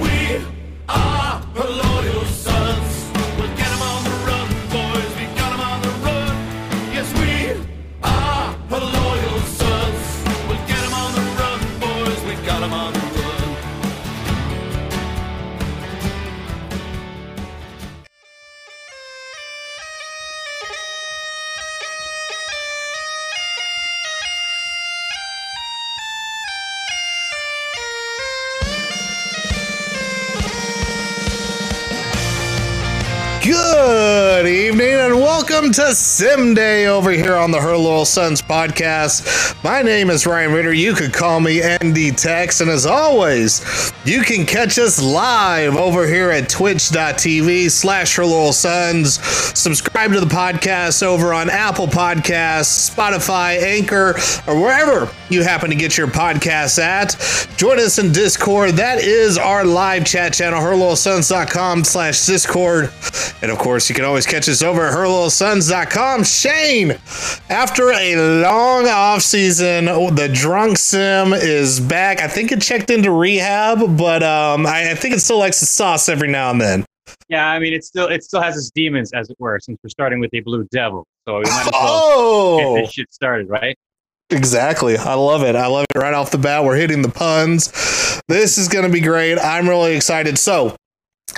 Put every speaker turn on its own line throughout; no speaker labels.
We are
to Sim Day over here on the Her Loyal Sons podcast. My name is Ryan Ritter. You could call me Andy Tex, and as always, you can catch us live over here at twitch.tv slash Her Loyal Sons. Subscribe to the podcast over on Apple Podcasts, Spotify, Anchor, or wherever you happen to get your podcasts at. Join us in Discord. That is our live chat channel, herloyalsons.com slash Discord. And of course, you can always catch us over at herloyalsons.com. Shane, after a long off season, the drunk sim is back. I think it checked into rehab, but um, I, I think it still likes the sauce every now and then.
Yeah, I mean, it still it still has its demons, as it were, since we're starting with a blue devil. So we might as well
Oh,
get this shit started, right?
Exactly. I love it. I love it right off the bat. We're hitting the puns. This is going to be great. I'm really excited. So,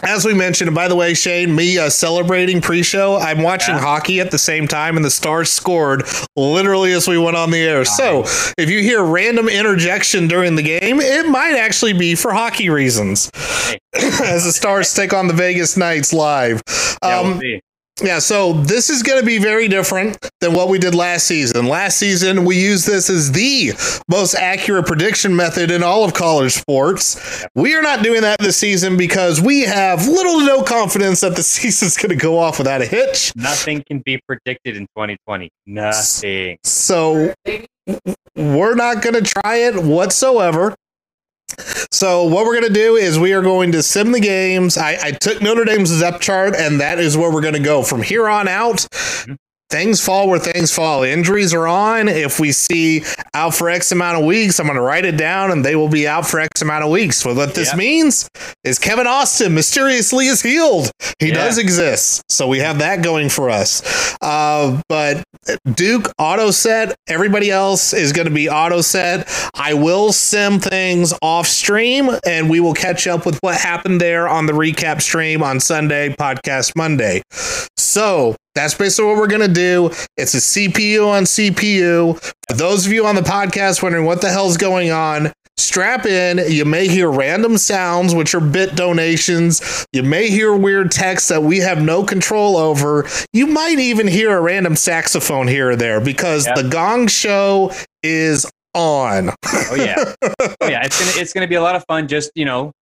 as we mentioned, and by the way, Shane, me uh, celebrating pre-show. I'm watching
Yeah.
hockey at the same time, and the Stars scored literally as we went on the air. So, if you hear random interjection during the game, it might actually be for hockey reasons. As the Stars take on the Vegas Knights live.
Yeah,
Um,
see.
Yeah, so this is going to be very different than what we did last season. Last season, we used this as the most accurate prediction method in all of college sports. We are not doing that this season because we have little to no confidence that the season's going to go off without a hitch.
Nothing can be predicted in 2020. Nothing.
So we're not going to try it whatsoever. So what we're going to do is we are going to sim the games. I, I took Notre Dame's depth chart, and that is where we're going to go from here on out. Mm-hmm. Things fall where things fall. Injuries are on. If we see out for X amount of weeks, I'm going to write it down, and they will be out for X amount of weeks. So what this
Yeah.
means is Kevin Austin mysteriously is healed. He
Yeah.
does exist, so we have that going for us. Uh, but Duke auto set. Everybody else is going to be auto set. I will sim things off stream, and we will catch up with what happened there on the recap stream on Sunday, podcast Monday. So that's basically what we're going to do. It's a CPU on CPU. For those of you on the podcast wondering what the hell's going on, strap in. You may hear random sounds, which are bit donations. You may hear weird text that we have no control over. You might even hear a random saxophone here or there because
Yeah.
the gong show is on.
Oh yeah. Oh yeah. It's gonna it's gonna be a lot of fun. Just you know,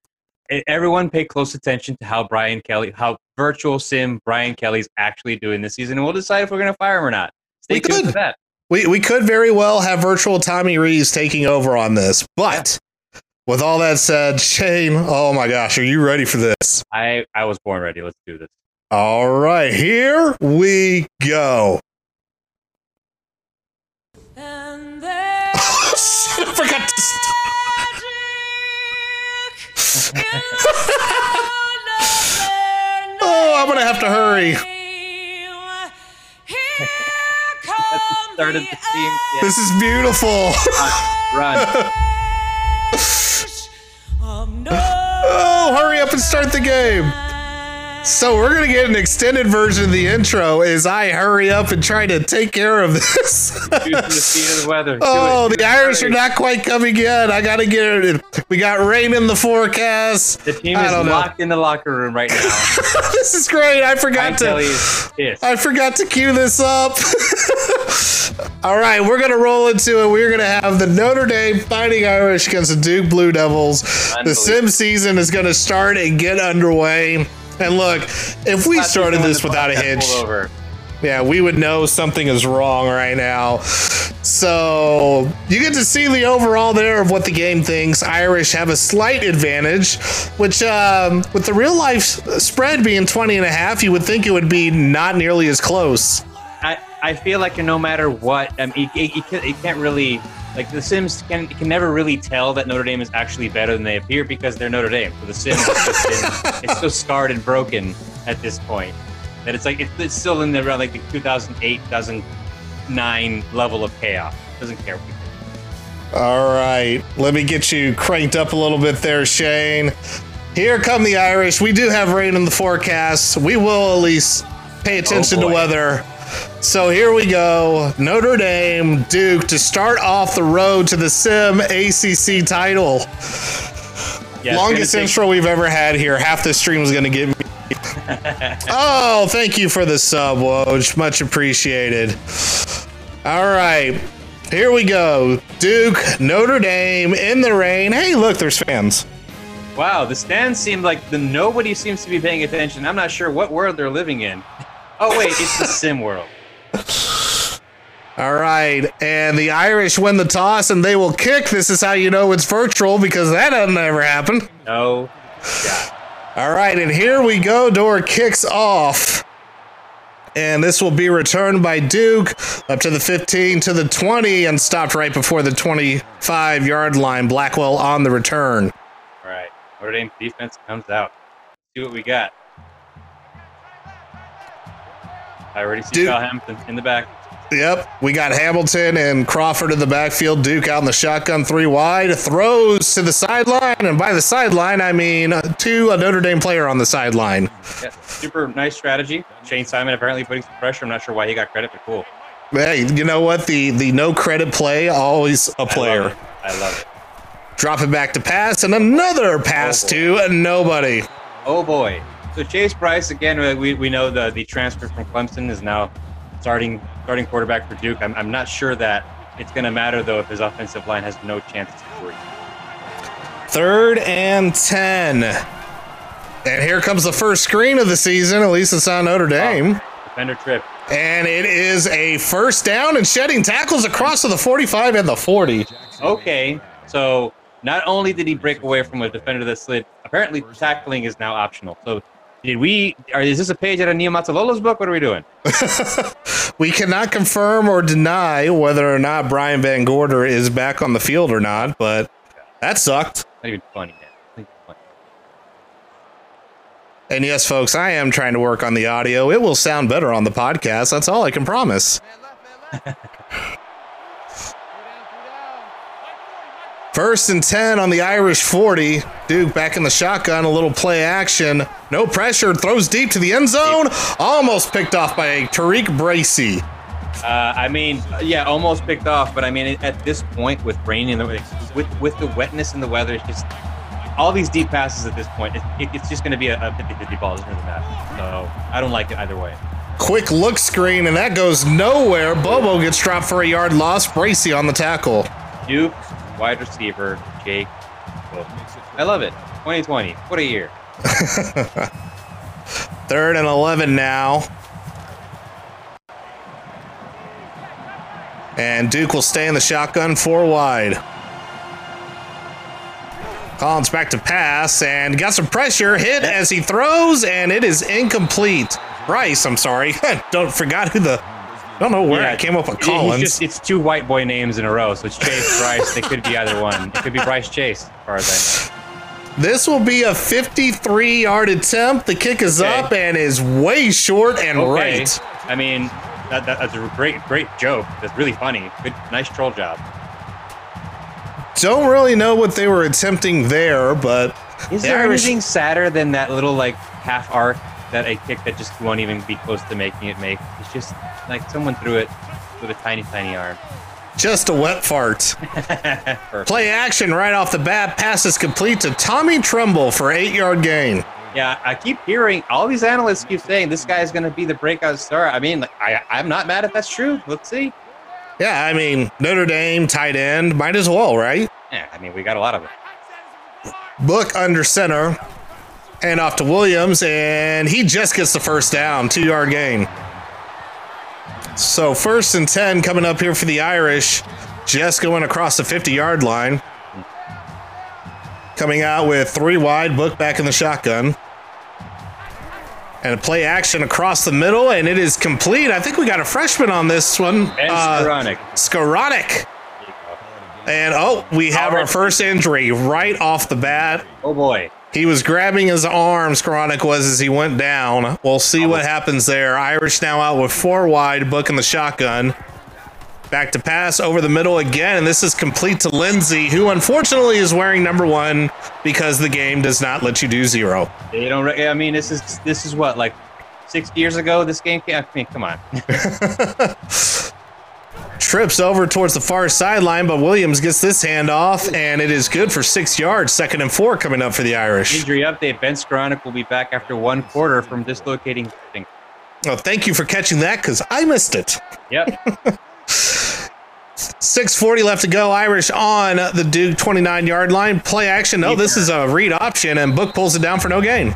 everyone pay close attention to how Brian Kelly, how virtual sim Brian Kelly's actually doing this season, and we'll decide if we're gonna fire him or not. Stay
We
tuned
could.
for that.
We we could very well have virtual Tommy Rees taking over on this, but with all that said, Shane, oh my gosh, are you ready for this?
I I was born ready. Let's do this.
All right, here we go.
And there
Shit, I forgot to stop. Oh, I'm gonna have to hurry.
Started the team. Yeah.
This is beautiful.
Run.
Oh, hurry up and start the game. So we're gonna get an extended version of the intro as I hurry up and try to take care of this.
The speed of the weather.
Oh, the. Irish are not quite coming yet. I gotta get it. We got rain in the forecast.
The team is
don't know.
locked in the locker room right now.
this is great. I forgot
Kelly
to. I forgot to cue this up. All right, we're gonna roll into it. We're gonna have the Notre Dame Fighting Irish against the Duke Blue Devils. The sim season is gonna start and get underway. And look, if we
Not
started this without a hitch,
Over.
yeah, we would know something is wrong right now. So you get to see the overall there of what the game thinks. Irish have a slight advantage, which um, with the real life spread being 20 and a half, you would think it would be not nearly as close.
I, I feel like no matter what, I mean, it, it, it can't really like the Sims can can never really tell that Notre Dame is actually better than they appear because they're Notre Dame. For the Sims has just been, it's so scarred and broken at this point that it's like it's, it's still in the around like the 2008 2009 level of chaos. It Doesn't care. what we think.
All right, let me get you cranked up a little bit there, Shane. Here come the Irish. We do have rain in the forecast. We will at least pay attention oh,
to
weather. So here we go. Notre Dame, Duke to start off the road to the Sim ACC title.
Yeah,
Longest intro we've ever had here. Half the stream is going to get me. oh, thank you for the sub, Woj. Much appreciated. All right. Here we go. Duke, Notre Dame in the rain. Hey, look, there's fans.
Wow, the stands seem like the nobody seems to be paying attention. I'm not sure what world they're living in. Oh wait, it's the sim world.
All right. And the Irish win the toss and they will kick. This is how you know it's virtual because that doesn't ever happen.
No.
All right, and here we go. Door kicks off. And this will be returned by Duke up to the 15 to the 20 and stopped right before the 25 yard line. Blackwell on the return.
All right, Notre Dame defense comes out. See what we got. I already see
Dude.
Kyle Hamilton in the back.
Yep, we got Hamilton and Crawford in the backfield. Duke out in the shotgun, three wide, throws to the sideline, and by the sideline, I mean to a Notre Dame player on the sideline.
Yeah, super nice strategy. Shayne Simon apparently putting some pressure. I'm not sure why he got credit, but cool.
Hey, you know what? The the no credit play always a
I love
player.
it. I love it.
Drop it back to pass, and another pass
Oh,
to nobody.
Oh boy. So Chase Brice again. We, we know the the transfer from Clemson is now starting starting quarterback for Duke. I'm, I'm not sure that it's going to matter though if his offensive line has no chance to score.
Third and 10. And here comes the first screen of the season. At least it's on Notre Dame.
Defender trip.
And it is a first down and shedding tackles across to the 45 and the 40.
Okay, so not only did he break away from a defender that slid, apparently tackling is now optional. So did we? Or is this a page out of Neo Mazzalolo's book? What are we doing?
We cannot confirm or deny whether or not Brian Van Gorder is back on the field or not, but that sucked.
Not even funny, man. Not even funny.
And yes, folks, I am trying to work on the audio. It will sound better on the podcast. That's all I can promise. First and 10 on the Irish 40. Duke back in the shotgun, a little play action. No pressure, throws deep to the end zone. Almost picked off by Tariq Bracy.
Uh, I mean, yeah, almost picked off, but I mean, at this point, with rain and the with with the wetness and the weather, it's just all these deep passes at this point. It, it, it's just going to be a, a 50-50 ball. It doesn't really matter. So I don't like it either way.
Quick look screen, and that goes nowhere. Bobo gets dropped for a yard loss. Bracy on the tackle.
Duke, wide receiver, Jake. I love it. 2020. What a year.
Third and 11 now. And Duke will stay in the shotgun four wide. Collins back to pass and got some pressure. Hit as he throws, and it is incomplete. Brice, I'm sorry. Don't forgot who the. I don't know where I came up with
It- he's
Collins.
just- it's two white boy names in a row, so it's Chase Brice. They could be either one. It could be Brice Chase, as far as I know.
This will be a 53 yard attempt. The kick is
Okay.
up and is way short and
Okay.
right.
I mean, that, that, that's a great, great joke. That's really funny. Good, nice troll job.
Don't really know what they were attempting there, but
Is there
Irish-
anything sadder than that little like half arc that a kick that just won't even be close to making it make? It's just like someone threw it with a tiny, tiny arm.
just a wet fart. Play action right off the bat. Pass is complete to Tommy Tremble for eight yard gain.
Yeah, I keep hearing all these analysts keep saying this guy is going to be the breakout star. I mean, like, I, I'm not mad if that's true. Let's see.
Yeah, I mean Notre Dame tight end might as well, right?
Yeah, I mean, we got a lot of it.
Book under center, hand off to Williams, and he just gets the first down, two yard gain. So first and ten coming up here for the Irish, just going across the 50 yard line. Coming out with three wide, Book back in the shotgun. And a play action across the middle, and it is complete. I think we got a freshman on this one.
Ben
Uh,
Skowronek.
Skowronek.
There you go.
And oh, we have our first injury right off the bat.
Oh boy.
He was grabbing his arms, Chronic was, as he went down. We'll see what happens there. Irish now out with four wide, booking the shotgun. Back to pass over the middle again, and this is complete to Lindsay, who unfortunately is wearing number one because the game does not let you do zero.
They don't. Re- I mean, this is this is what like six years ago. This game came. I mean, come on.
Trips over towards the far sideline, but Williams gets this handoff, and it is good for six yards. Second and four coming up for the Irish.
Injury update: Ben Skowronek will be back after one quarter from dislocating.
Oh, thank you for catching that because I missed it.
Yep.
640 left to go. Irish on the Duke 29 yard line. Play action. No, this is a read option, and Book pulls it down for no gain.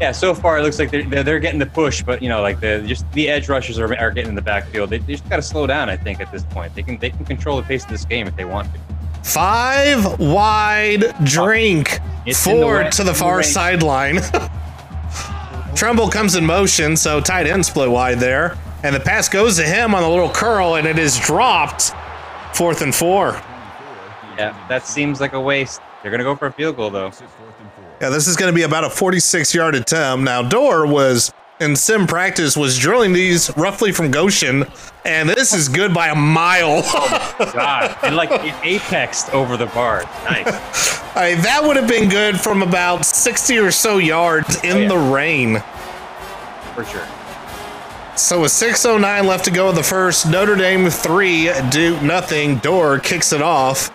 Yeah, so far it looks like they're, they're, they're getting the push, but you know, like the just the edge rushers are, are getting in the backfield. They, they just got to slow down. I think at this point they can they can control the pace of this game if they want to.
Five wide drink
It's the
to the
in the
far sideline. Tremble comes in motion, so tight end split wide there. And the pass goes to him on the little curl, and it is dropped. Fourth and four.
Yeah, that seems like a waste. They're gonna go for a field goal though.
Yeah, this is going to be about a 46 yard attempt. Now, Dorr was in sim practice was drilling these roughly from Goshen, and this is good by a mile.
oh, God, and like it apexed over the bar. Nice.
I mean, that would have been good from about 60 or so yards in
Oh, yeah.
the rain.
For sure.
So with 6:09 left to go in the first, Notre Dame three, Duke nothing. Dorr kicks it off,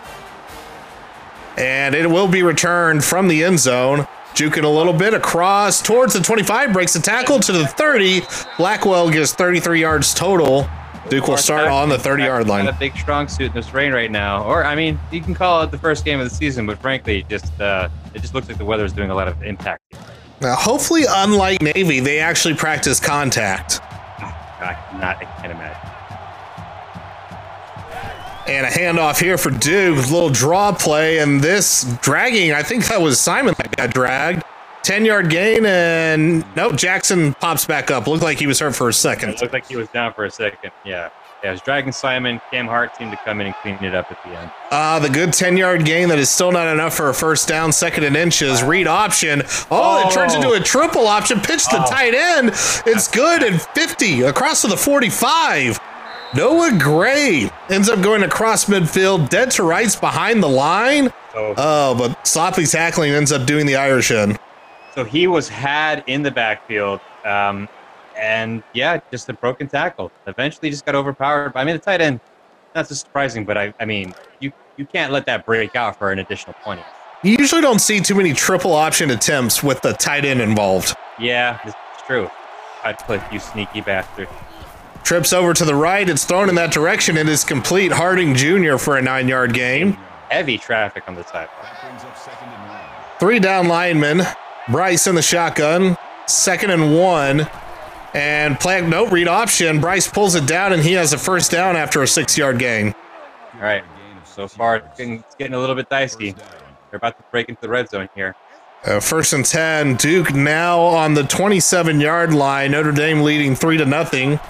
and it will be returned from the end zone. Juking a little bit across towards the 25, breaks the tackle to the 30. Blackwell gets 33 yards total. Duke will start on the 30 yard
Got a
line.
big strong suit in this rain right now. Or I mean, you can call it the first game of the season, but frankly, just uh, it just looks like the weather is doing a lot of impact.
Now, hopefully, unlike Navy, they actually practice contact.
I cannot, I can't imagine.
And a handoff here for Duke, little draw play, and this dragging. I think that was Simon that got dragged. 10 yard gain, and nope, Jackson pops back up. Looked like he was hurt for a second.
It looked like he was down for a second. Yeah. Yeah, it was dragging Simon. Cam Hart seemed to come in and clean it up at the end.
Ah, the good 10 yard gain that is still not enough for a first down, second and inches. Read option. Oh, it turns
Oh.
into a triple option. Pitch to
Oh.
tight end. It's good and 50 across to the 45. Noah Gray ends up going across midfield, dead to rights behind the line.
So,
Oh, but sloppy tackling ends up doing the Irish in.
so he was had in the backfield. Um, and yeah, just a broken tackle. Eventually just got overpowered. I mean, the tight end, not so surprising, but I, I mean, you, you can't let that break out for an additional 20.
You usually don't see too many triple option attempts with the tight end involved.
Yeah, it's true. I'd put you sneaky bastard.
Trips over to the right. It's thrown in that direction. It is complete. Harding Jr. for a nine yard gain.
Heavy traffic on the sideline.
Three down linemen. Brice in the shotgun. Second and one. And play note read option. Brice pulls it down and he has a first down after a six yard gain.
All right. So far, it's getting, it's getting a little bit dicey. They're about to break into the red zone here.
Uh, first and 10. Duke now on the 27 yard line. Notre Dame leading three to nothing.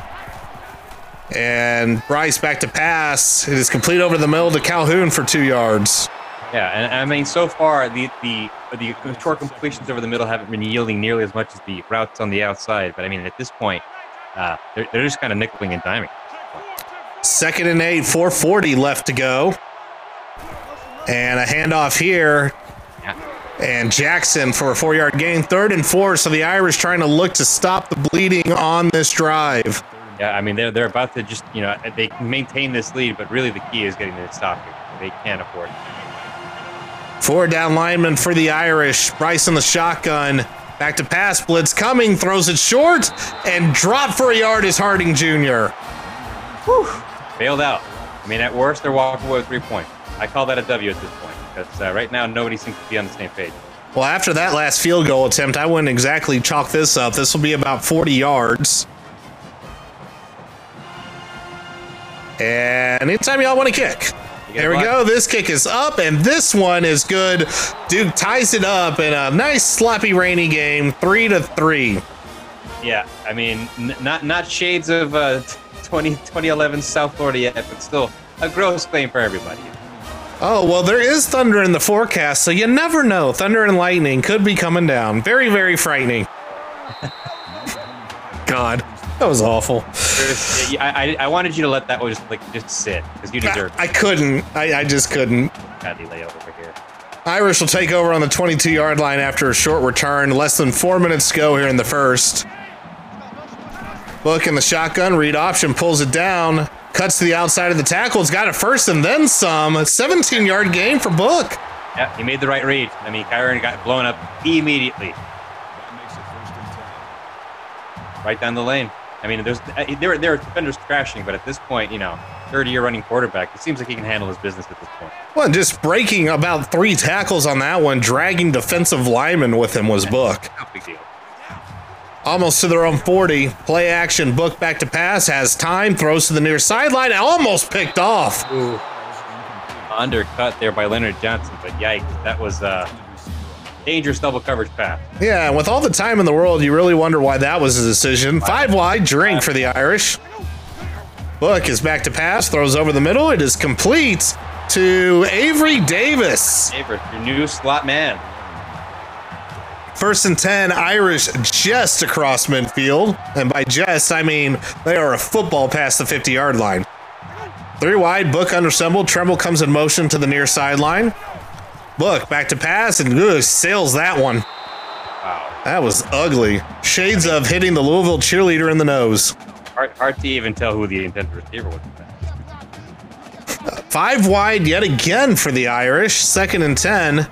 And Brice back to pass. It is complete over the middle to Calhoun for two yards.
Yeah, and I mean, so far the the the short completions over the middle haven't been yielding nearly as much as the routes on the outside. But I mean, at this point, uh, they're, they're just kind of nickeling and diming.
Second and eight, 440 left to go. And a handoff here.
Yeah.
And Jackson for a four yard gain. Third and four. So the Irish trying to look to stop the bleeding on this drive.
Yeah, I mean, they're they're about to just you know they maintain this lead, but really the key is getting this stop. They can't afford. it.
Four down linemen for the Irish. Brice in the shotgun. Back to pass. Blitz coming. Throws it short. And drop for a yard is Harding Jr. Whew.
Bailed out. I mean, at worst, they're walking away with three points. I call that a W at this point because uh, right now nobody seems to be on the same page.
Well, after that last field goal attempt, I wouldn't exactly chalk this up. This will be about 40 yards. And anytime y'all want to kick. There we go. This kick is up, and this one is good. Duke ties it up in a nice, sloppy, rainy game, three to three.
Yeah, I mean, n- not not shades of uh, 20, 2011 South Florida yet, but still a gross claim for everybody.
Oh, well, there is thunder in the forecast, so you never know. Thunder and lightning could be coming down. Very, very frightening. God, that was awful.
I, I, I wanted you to let that one just like just sit because you deserve
I, I couldn't. I, I just couldn't.
Caddy layout over here.
Irish will take over on the 22 yard line after a short return. Less than four minutes to go here in the first. Book in the shotgun. Read option pulls it down. Cuts to the outside of the tackle. It's got it first and then some. 17 yard gain for Book.
Yeah, he made the right read. I mean, Kyren got blown up immediately, right down the lane. I mean, there's there there are defenders crashing, but at this point, you know, 30 year running quarterback, it seems like he can handle his business at this point.
Well, just breaking about three tackles on that one, dragging defensive linemen with him was Book.
No big deal.
Almost to their own 40. Play action. Book back to pass. Has time. Throws to the near sideline. Almost picked off. Ooh.
Undercut there by Leonard Johnson, but yikes, that was uh, dangerous double coverage pass.
Yeah, and with all the time in the world, you really wonder why that was a decision. Five wide, drink for the Irish. Book is back to pass, throws over the middle. It is complete to Avery Davis.
Favorite, your new slot man.
First and 10, Irish just across midfield. And by just, I mean they are a football past the 50 yard line. Three wide, Book understumbled. Tremble comes in motion to the near sideline. Book back to pass and ugh, sails that one.
Wow,
That was ugly. Shades of hitting the Louisville cheerleader in the nose.
hard, hard to even tell who the intended receiver was.
Five wide yet again for the Irish. Second and 10.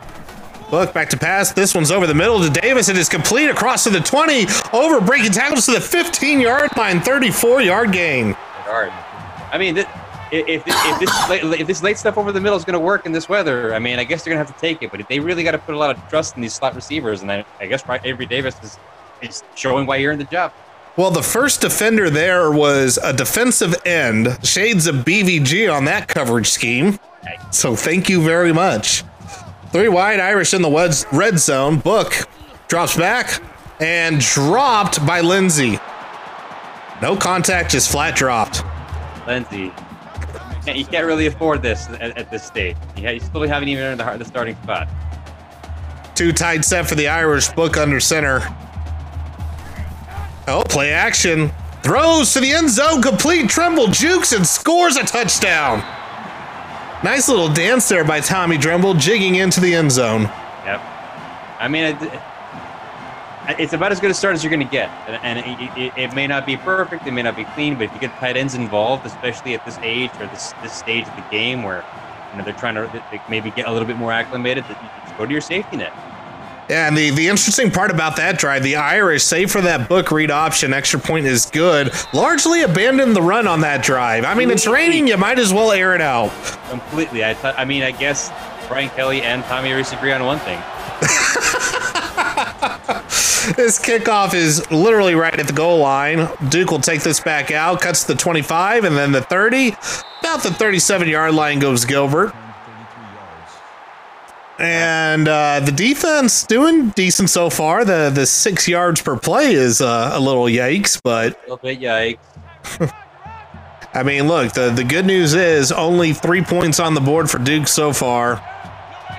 Look, back to pass. This one's over the middle to Davis. It is complete across to the 20. Over breaking tackles to the 15 yard line. 34 yard gain.
I mean, th- if, if, if, this late, if this late stuff over the middle is going to work in this weather, I mean, I guess they're going to have to take it. But they really got to put a lot of trust in these slot receivers, and I, I guess right, Avery Davis is, is showing why you're in the job.
Well, the first defender there was a defensive end. Shades of BVG on that coverage scheme. So thank you very much. Three wide Irish in the red zone. Book drops back and dropped by Lindsay. No contact, just flat dropped.
Lindsey, can't- you can't really afford this at, at this stage. You, you still haven't even earned the, the starting spot.
Two tight set for the Irish. Book under center. Oh, play action. Throws to the end zone. Complete. Tremble jukes and scores a touchdown. Nice little dance there by Tommy Tremble, jigging into the end zone.
Yep. I mean, it, it's about as good a start as you're going to get, and, and it, it, it may not be perfect, it may not be clean, but if you get tight ends involved, especially at this age or this this stage of the game where you know they're trying to they maybe get a little bit more acclimated, that you just go to your safety net.
Yeah, and the, the interesting part about that drive, the Irish, save for that book read option, extra point is good, largely abandoned the run on that drive. I mean, it's raining, you might as well air it out.
Completely. I thought. I mean, I guess Brian Kelly and Tommy Rees agree on one thing.
This kickoff is literally right at the goal line. Duke will take this back out, cuts the 25, and then the 30. About the 37 yard line goes Gilbert. And uh, the defense doing decent so far. The the six yards per play is uh, a little yikes, but
A little bit yikes.
I mean, look, the, the good news is only three points on the board for Duke so far.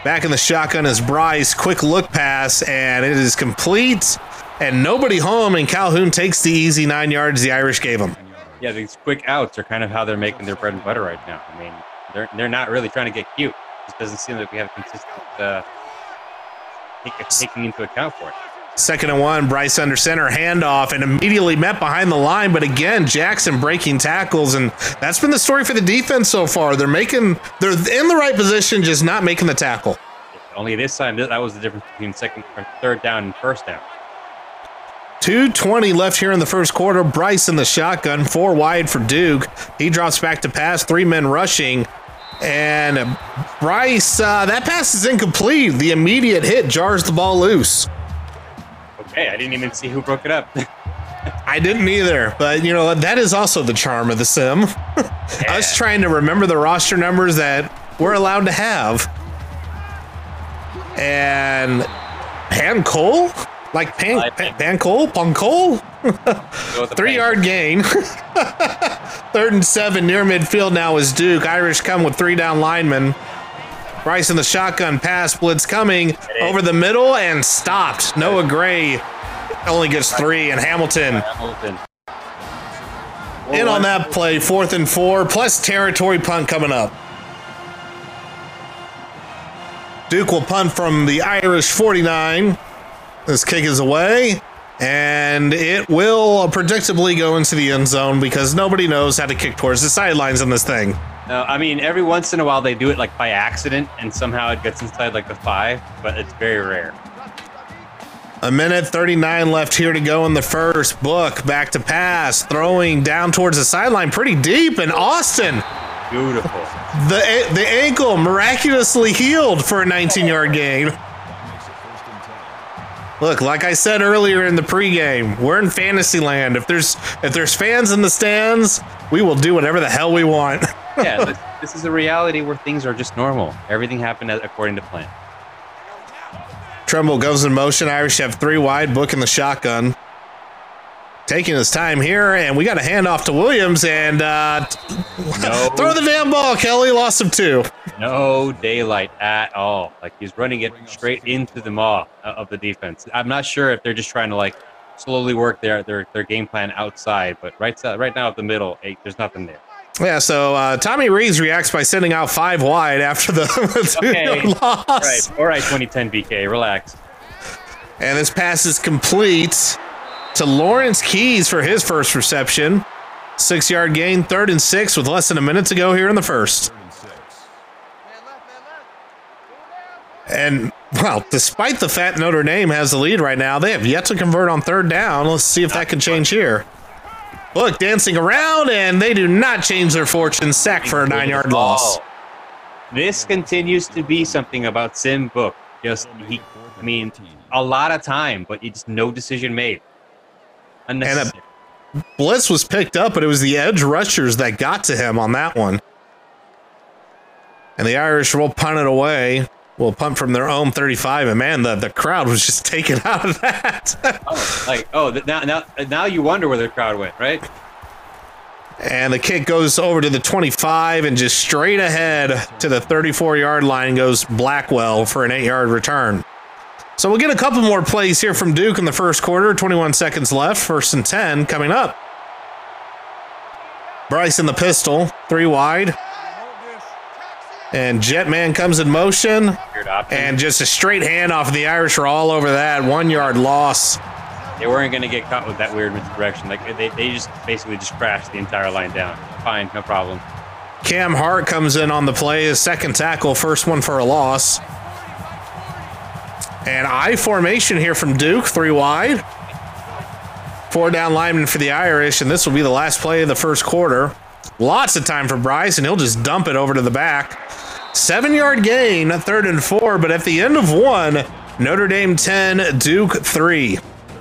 Back in the shotgun is Brice. Quick look pass, and it is complete. And nobody home, and Calhoun takes the easy nine yards the Irish gave him.
Yeah, these quick outs are kind of how they're making their bread and butter right now. I mean, they're they're not really trying to get cute. It just doesn't seem like we have consistent uh, taking into account for it.
Second and one, Brice under center, handoff, and immediately met behind the line. But again, Jackson breaking tackles, and that's been the story for the defense so far. They're making, they're in the right position, just not making the tackle.
Only this time, that was the difference between second, third down and first down.
220 left here in the first quarter. Brice in the shotgun, four wide for Duke. He drops back to pass, three men rushing. And Brice, uh, that pass is incomplete. The immediate hit jars the ball loose.
Okay, I didn't even see who broke it up.
I didn't either, but you know, that is also the charm of the sim. Us trying to remember the roster numbers that we're allowed to have. And Pan Cole? Like Pan,
I
Pan, Pan Cole? Pan Cole?
Go with the
Three yard gain. Third and seven near midfield now is Duke. Irish come with three down linemen. Brice in the shotgun pass, blitz coming over the middle and stopped. Noah Gray only gets three, and Hamilton in on that play, fourth and four, plus territory punt coming up. Duke will punt from the Irish 49. This kick is away, and it will predictably go into the end zone because nobody knows how to kick towards the sidelines in this thing.
No, I mean every once in a while they do it like by accident, and somehow it gets inside like the five, but it's very rare.
A minute 39 left here to go in the first. Book back to pass, throwing down towards the sideline pretty deep, and Austin.
Beautiful.
The, the ankle miraculously healed for a 19 yard gain. Look, like I said earlier in the pregame, we're in fantasy land. If there's if there's fans in the stands, we will do whatever the hell we want.
Yeah, this, this is a reality where things are just normal. Everything happened according to plan.
Tremble goes in motion. Irish have three wide, book in the shotgun. Taking his time here, and we got a handoff to Williams, and uh,
No.
throw the damn ball, Kelly. Lost him too.
No daylight at all. Like he's running it straight into the maw uh, of the defense. I'm not sure if they're just trying to like slowly work their their, their game plan outside, but right side, right now at the middle, eh, there's nothing there.
Yeah, so uh, Tommy Rees reacts by sending out five wide after the
Okay.
loss.
All right, all right, 2010 BK, relax.
And this pass is complete to Lawrence Keys for his first reception. Six yard gain, third and six with less than a minute to go here in the first. And, well, despite the fact Notre Dame has the lead right now, they have yet to convert on third down. Let's see if that can change here. Look, dancing around, and they do not change their fortune. Sack for a nine yard loss.
This continues to be something about Sim Book. Just he, I mean, a lot of time, but it's no decision made. Unnecessary.
Blitz was picked up, but it was the edge rushers that got to him on that one. And the Irish will punt it away. Will punt from their own 35, and man, the, the crowd was just taken out of that.
Oh, like oh, now now now you wonder where the crowd went, right?
and the kick goes over to the 25 and just straight ahead to the 34 yard line goes Blackwell for an eight yard return. So we'll get a couple more plays here from Duke in the first quarter. 21 seconds left. First and 10 coming up. Brice in the pistol, three wide. And Jetman comes in motion. And just a straight handoff. Of the Irish are all over that. One yard loss.
they weren't going to get caught with that weird misdirection. Like they, they just basically just crashed the entire line down. Fine, no problem.
Cam Hart comes in on the play, his second tackle, first one for a loss. And I formation here from Duke, three wide. Four down linemen for the Irish, and this will be the last play of the first quarter. Lots of time for Brice, and he'll just dump it over to the back. Seven yard gain, third and four, but at the end of one, Notre Dame 10, Duke 3.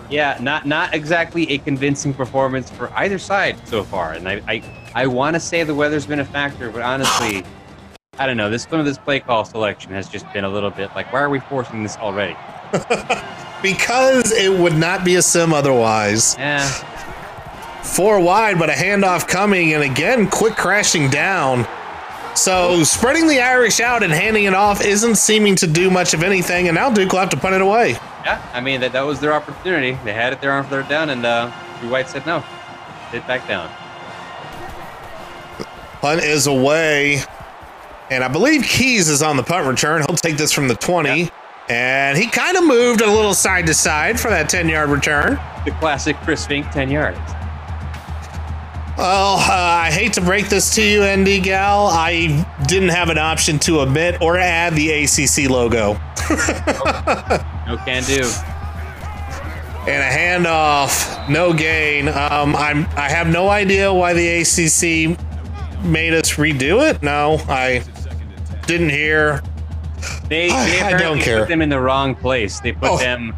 Yeah, not not exactly a convincing performance for either side so far. And I I, I want to say the weather's been a factor, but honestly, I don't know. This some of this play call selection has just been a little bit like, why are we forcing this already?
Because it would not be a sim otherwise.
Yeah,
four wide, but a handoff coming, and again, quick crashing down. So spreading the Irish out and handing it off isn't seeming to do much of anything, and now Duke will have to punt it away.
yeah. I mean that that was their opportunity. They had it there on third down, and uh, Drew White said no. Sit back down.
Punt is away, and I believe Keys is on the punt return. He'll take this from the 20, and he kind of moved a little side to side for that 10 yard return.
The classic Chris Finke, ten yards.
Well, uh, I hate to break this to you, ND Gal. I didn't have an option to omit or add the ACC logo.
No can do.
and a handoff, no gain. Um, I'm I have no idea why the ACC made us redo it. No, I didn't hear.
They, they
I don't care.
put them in the wrong place. They put
Oh.
them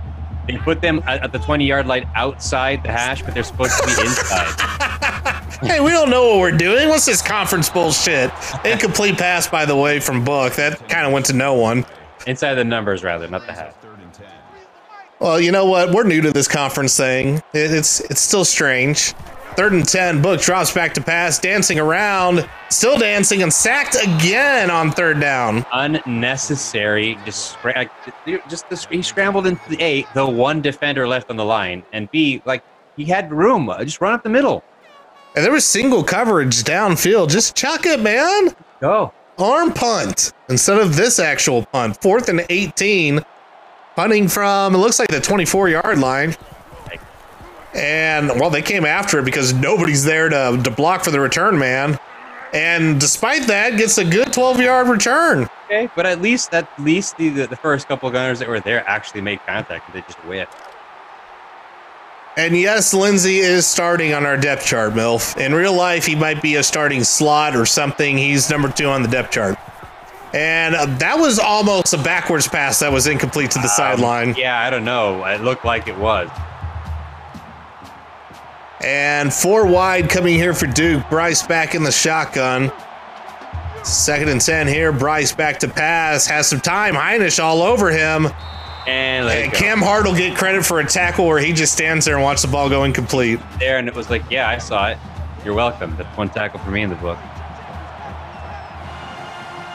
they put them at, at the 20 yard line outside the hash, but they're supposed to be inside.
Hey, we don't know what we're doing. What's this conference bullshit? Incomplete pass, by the way, from Book. That kind of went to no one.
inside the numbers rather, not the hash.
Well, you know what? We're new to this conference thing. It, it's it's still strange. Third and 10. Book drops back to pass, dancing around, still dancing, and sacked again on third down.
Unnecessary. Just, like, just the, he scrambled into the A, the one defender left on the line, and B, like he had room. Uh, Just run up the middle.
And there was single coverage downfield. Just chuck it, man.
Go.
Arm punt instead of this actual punt. Fourth and 18. Punting from, it looks like the 24 yard line. And, well, they came after it because nobody's there to, to block for the return man. And despite that, gets a good 12 yard return.
Okay, but at least at least the, the, the first couple gunners that were there actually made contact. They just whipped.
And yes, Lindsay is starting on our depth chart, MILF. In real life, he might be a starting slot or something. He's number two on the depth chart. And uh, that was almost a backwards pass that was incomplete to the sideline.
Yeah, I don't know. It looked like it was.
And four wide coming here for Duke. Brice back in the shotgun. Second and 10 here. Brice back to pass. Has some time. Hinish all over him.
And
And. Cam Hart will get credit for a tackle where he just stands there and watches the ball go incomplete.
there, and it was like, yeah, I saw it. You're welcome. That's one tackle for me in the book.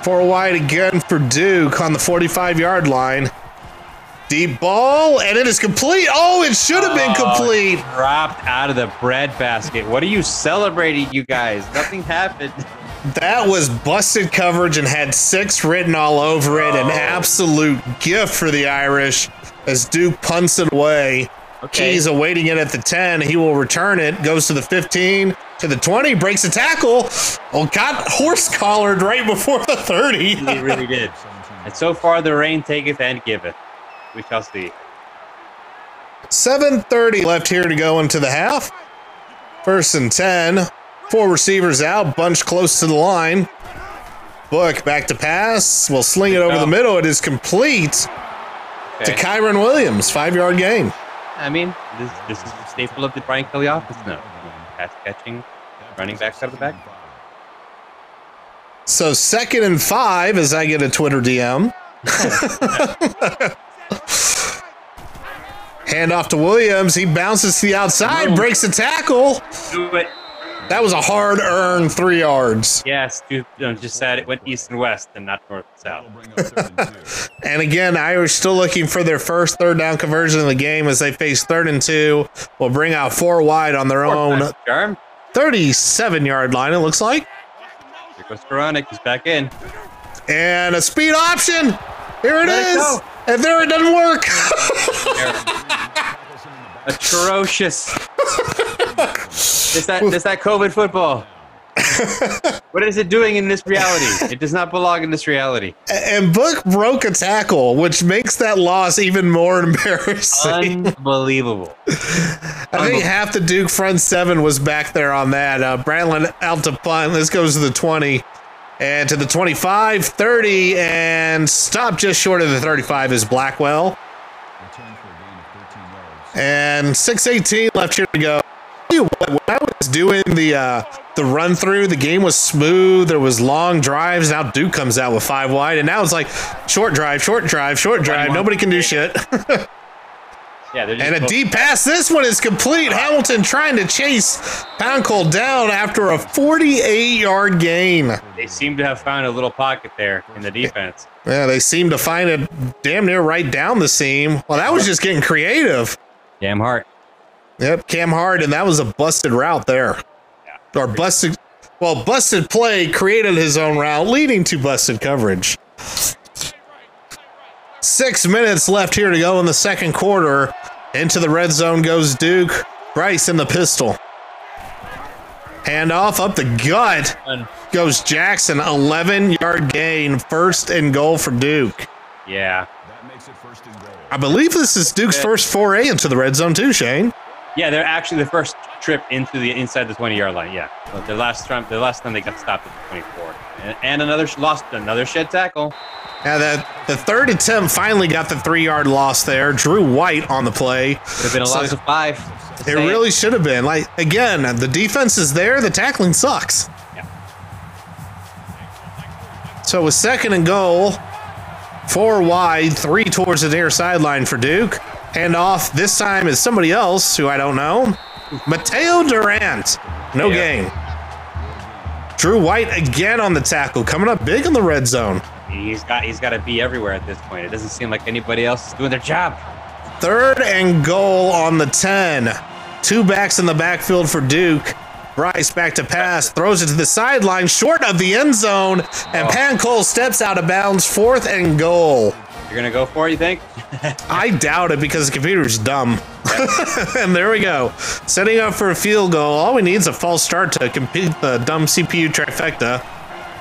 Four wide again for Duke on the 45 yard line. Deep ball, and it is complete. Oh, it should have been
Oh,
complete.
Dropped out of the bread basket. What are you celebrating, you guys? Nothing happened.
That was busted coverage and had six written all over it. An
Oh.
absolute gift for the Irish as Duke punts it away.
Okay.
Keys awaiting it at the 10. He will return it. Goes to the 15, to the 20, breaks a tackle. Oh, got horse collared right before the 30.
He really did. And so far, the rain taketh and giveth. We shall see.
7.30 left here to go into the half. First and 10. Four receivers out, bunched close to the line. Book back to pass. We'll sling it over the middle. It is complete to Kyren Williams. Five yard gain.
I mean, this, this is the staple of the Brian Kelly office now. Pass catching, running backs out of the back.
So second and five as I get a Twitter DM. Hand off to Williams. He bounces to the outside, breaks the tackle.
Do it.
That was a hard earned three yards.
Yes, dude, just said it went east and west and not north and south.
And again, Irish still looking for their first third down conversion in the game as they face third and two. Will bring out four wide on their own
Charm.
37 yard line, it looks like.
Here goes Koronic. He's back in.
And a speed option. Here it
Let it
is.
go.
and there it doesn't work.
Atrocious. Is that is that COVID football? what is it doing in this reality? It does not belong in this reality.
and Book broke a tackle, which makes that loss even more embarrassing.
Unbelievable.
I think half the Duke front seven was back there on that. Uh, Brantlin out to punt. This goes to the 20 and to the 25, 30, and stop just short of the 35 is Blackwell. And 618 left here to go. What, When I was doing the uh, the run through, the game was smooth. There was long drives. Now Duke comes out with five wide, and now it's like short drive, short drive, short drive. Nobody can do shit.
Yeah, they're just
And a deep pass. This one is complete. Hamilton trying to chase Pancol down after a 48 yard gain.
They seem to have found a little pocket there in the defense.
Yeah, they seem to find it damn near right down the seam. Well, that was just getting creative.
Damn heart.
Yep, Cam Hart, and that was a busted route there. Or busted, well, busted play created his own route, leading to busted coverage. Six minutes left here to go in the second quarter. Into the red zone goes Duke. Brice in the pistol. Handoff up the gut goes Jackson. 11 yard gain. First and goal for Duke.
Yeah.
I believe this is Duke's
Yeah.
first foray into the red zone, too, Shane.
Yeah, they're actually the first trip into the inside the 20 yard line. Yeah. Well, The last time, the last time they got stopped at the 24. And, and another lost another shed tackle.
Now that the third attempt finally got the three yard loss there. Drew White on the play.
Could have been a
So
loss of five.
It really should have been. Like again, the defense is there. The tackling sucks.
Yeah.
So with second and goal, four wide, three towards the near sideline for Duke. And off this time is somebody else who I don't know. Mateo Durant. No
Yeah.
gain. Drew White again on the tackle, coming up big in the red zone.
He's got he's got to be everywhere at this point. It doesn't seem like anybody else is doing their job.
Third and goal on the 10. Two backs in the backfield for Duke. Brice back to pass, throws it to the sideline, short of the end zone, and
Oh.
Pancol steps out of bounds. Fourth and goal.
You're gonna go for it, you think?
I doubt it because the computer's dumb. and there we go. Setting up for a field goal. All we need is a false start to compete the dumb CPU trifecta.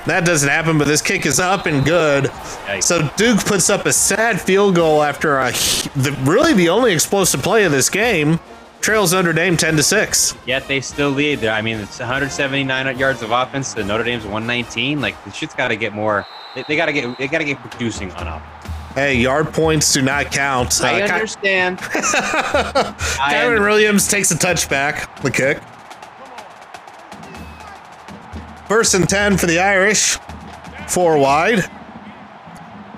That doesn't happen, but this kick is up and good.
Yikes.
So Duke puts up a sad field goal after a the, really the only explosive play of this game. Trails Notre Dame 10 to 6.
Yet they still lead. There. I mean, it's 179 yards of offense to Notre Dame's 119. Like the shit's got to get more. They, they got to get. They got to get producing on up.
Hey, yard points do not count.
I
Uh,
understand. I Kyren
Williams takes a touchback, the kick. First and 10 for the Irish. Four wide.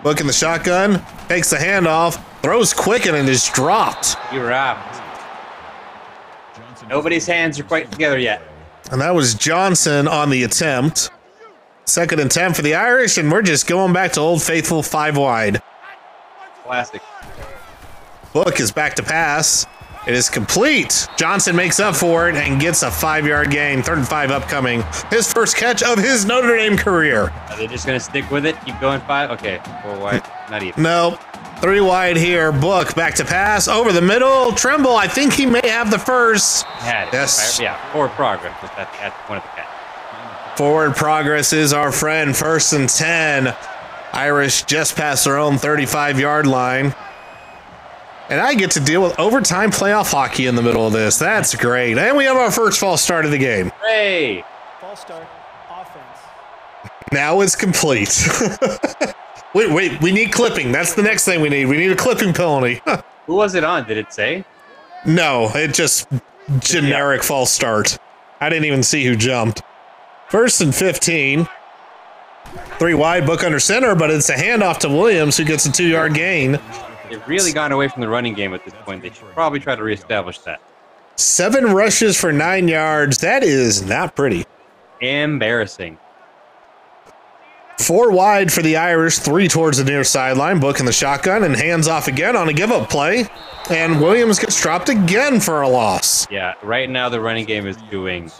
Looking the shotgun. Takes the handoff. Throws quick and it is dropped.
You're wrapped. Nobody's hands are quite together yet.
And that was Johnson on the attempt. Second and 10 for the Irish, and we're just going back to Old Faithful five wide.
Classic.
Book is back to pass. It is complete. Johnson makes up for it and gets a five yard gain. Third and five upcoming. His first catch of his Notre Dame career.
Are they just gonna stick with it? Keep going five? Okay. Four wide. Not even.
No. Three wide here. Book back to pass. Over the middle. Tremble. I think he may have the first. Yes.
Yeah. Forward progress. At, at, at one of the catch.
Forward progress is our friend. First and 10. Irish just past their own 35 yard line. And I get to deal with overtime playoff hockey in the middle of this. That's great. And we have our first false start of the game.
Hey.
False start, offense.
Now it's complete. wait, wait, we need clipping. That's the next thing we need. We need a clipping penalty.
Who was it on? Did it say?
no, it just generic false start. I didn't even see who jumped. First and 15. Three wide, book under center, but it's a handoff to Williams who gets a two yard gain.
They've really gone away from the running game at this point. They should probably try to reestablish that.
Seven rushes for nine yards. That is not pretty.
Embarrassing.
Four wide for the Irish, three towards the near sideline, booking the shotgun and hands off again on a give up play. And Williams gets dropped again for a loss.
Yeah. Right now the running game is doing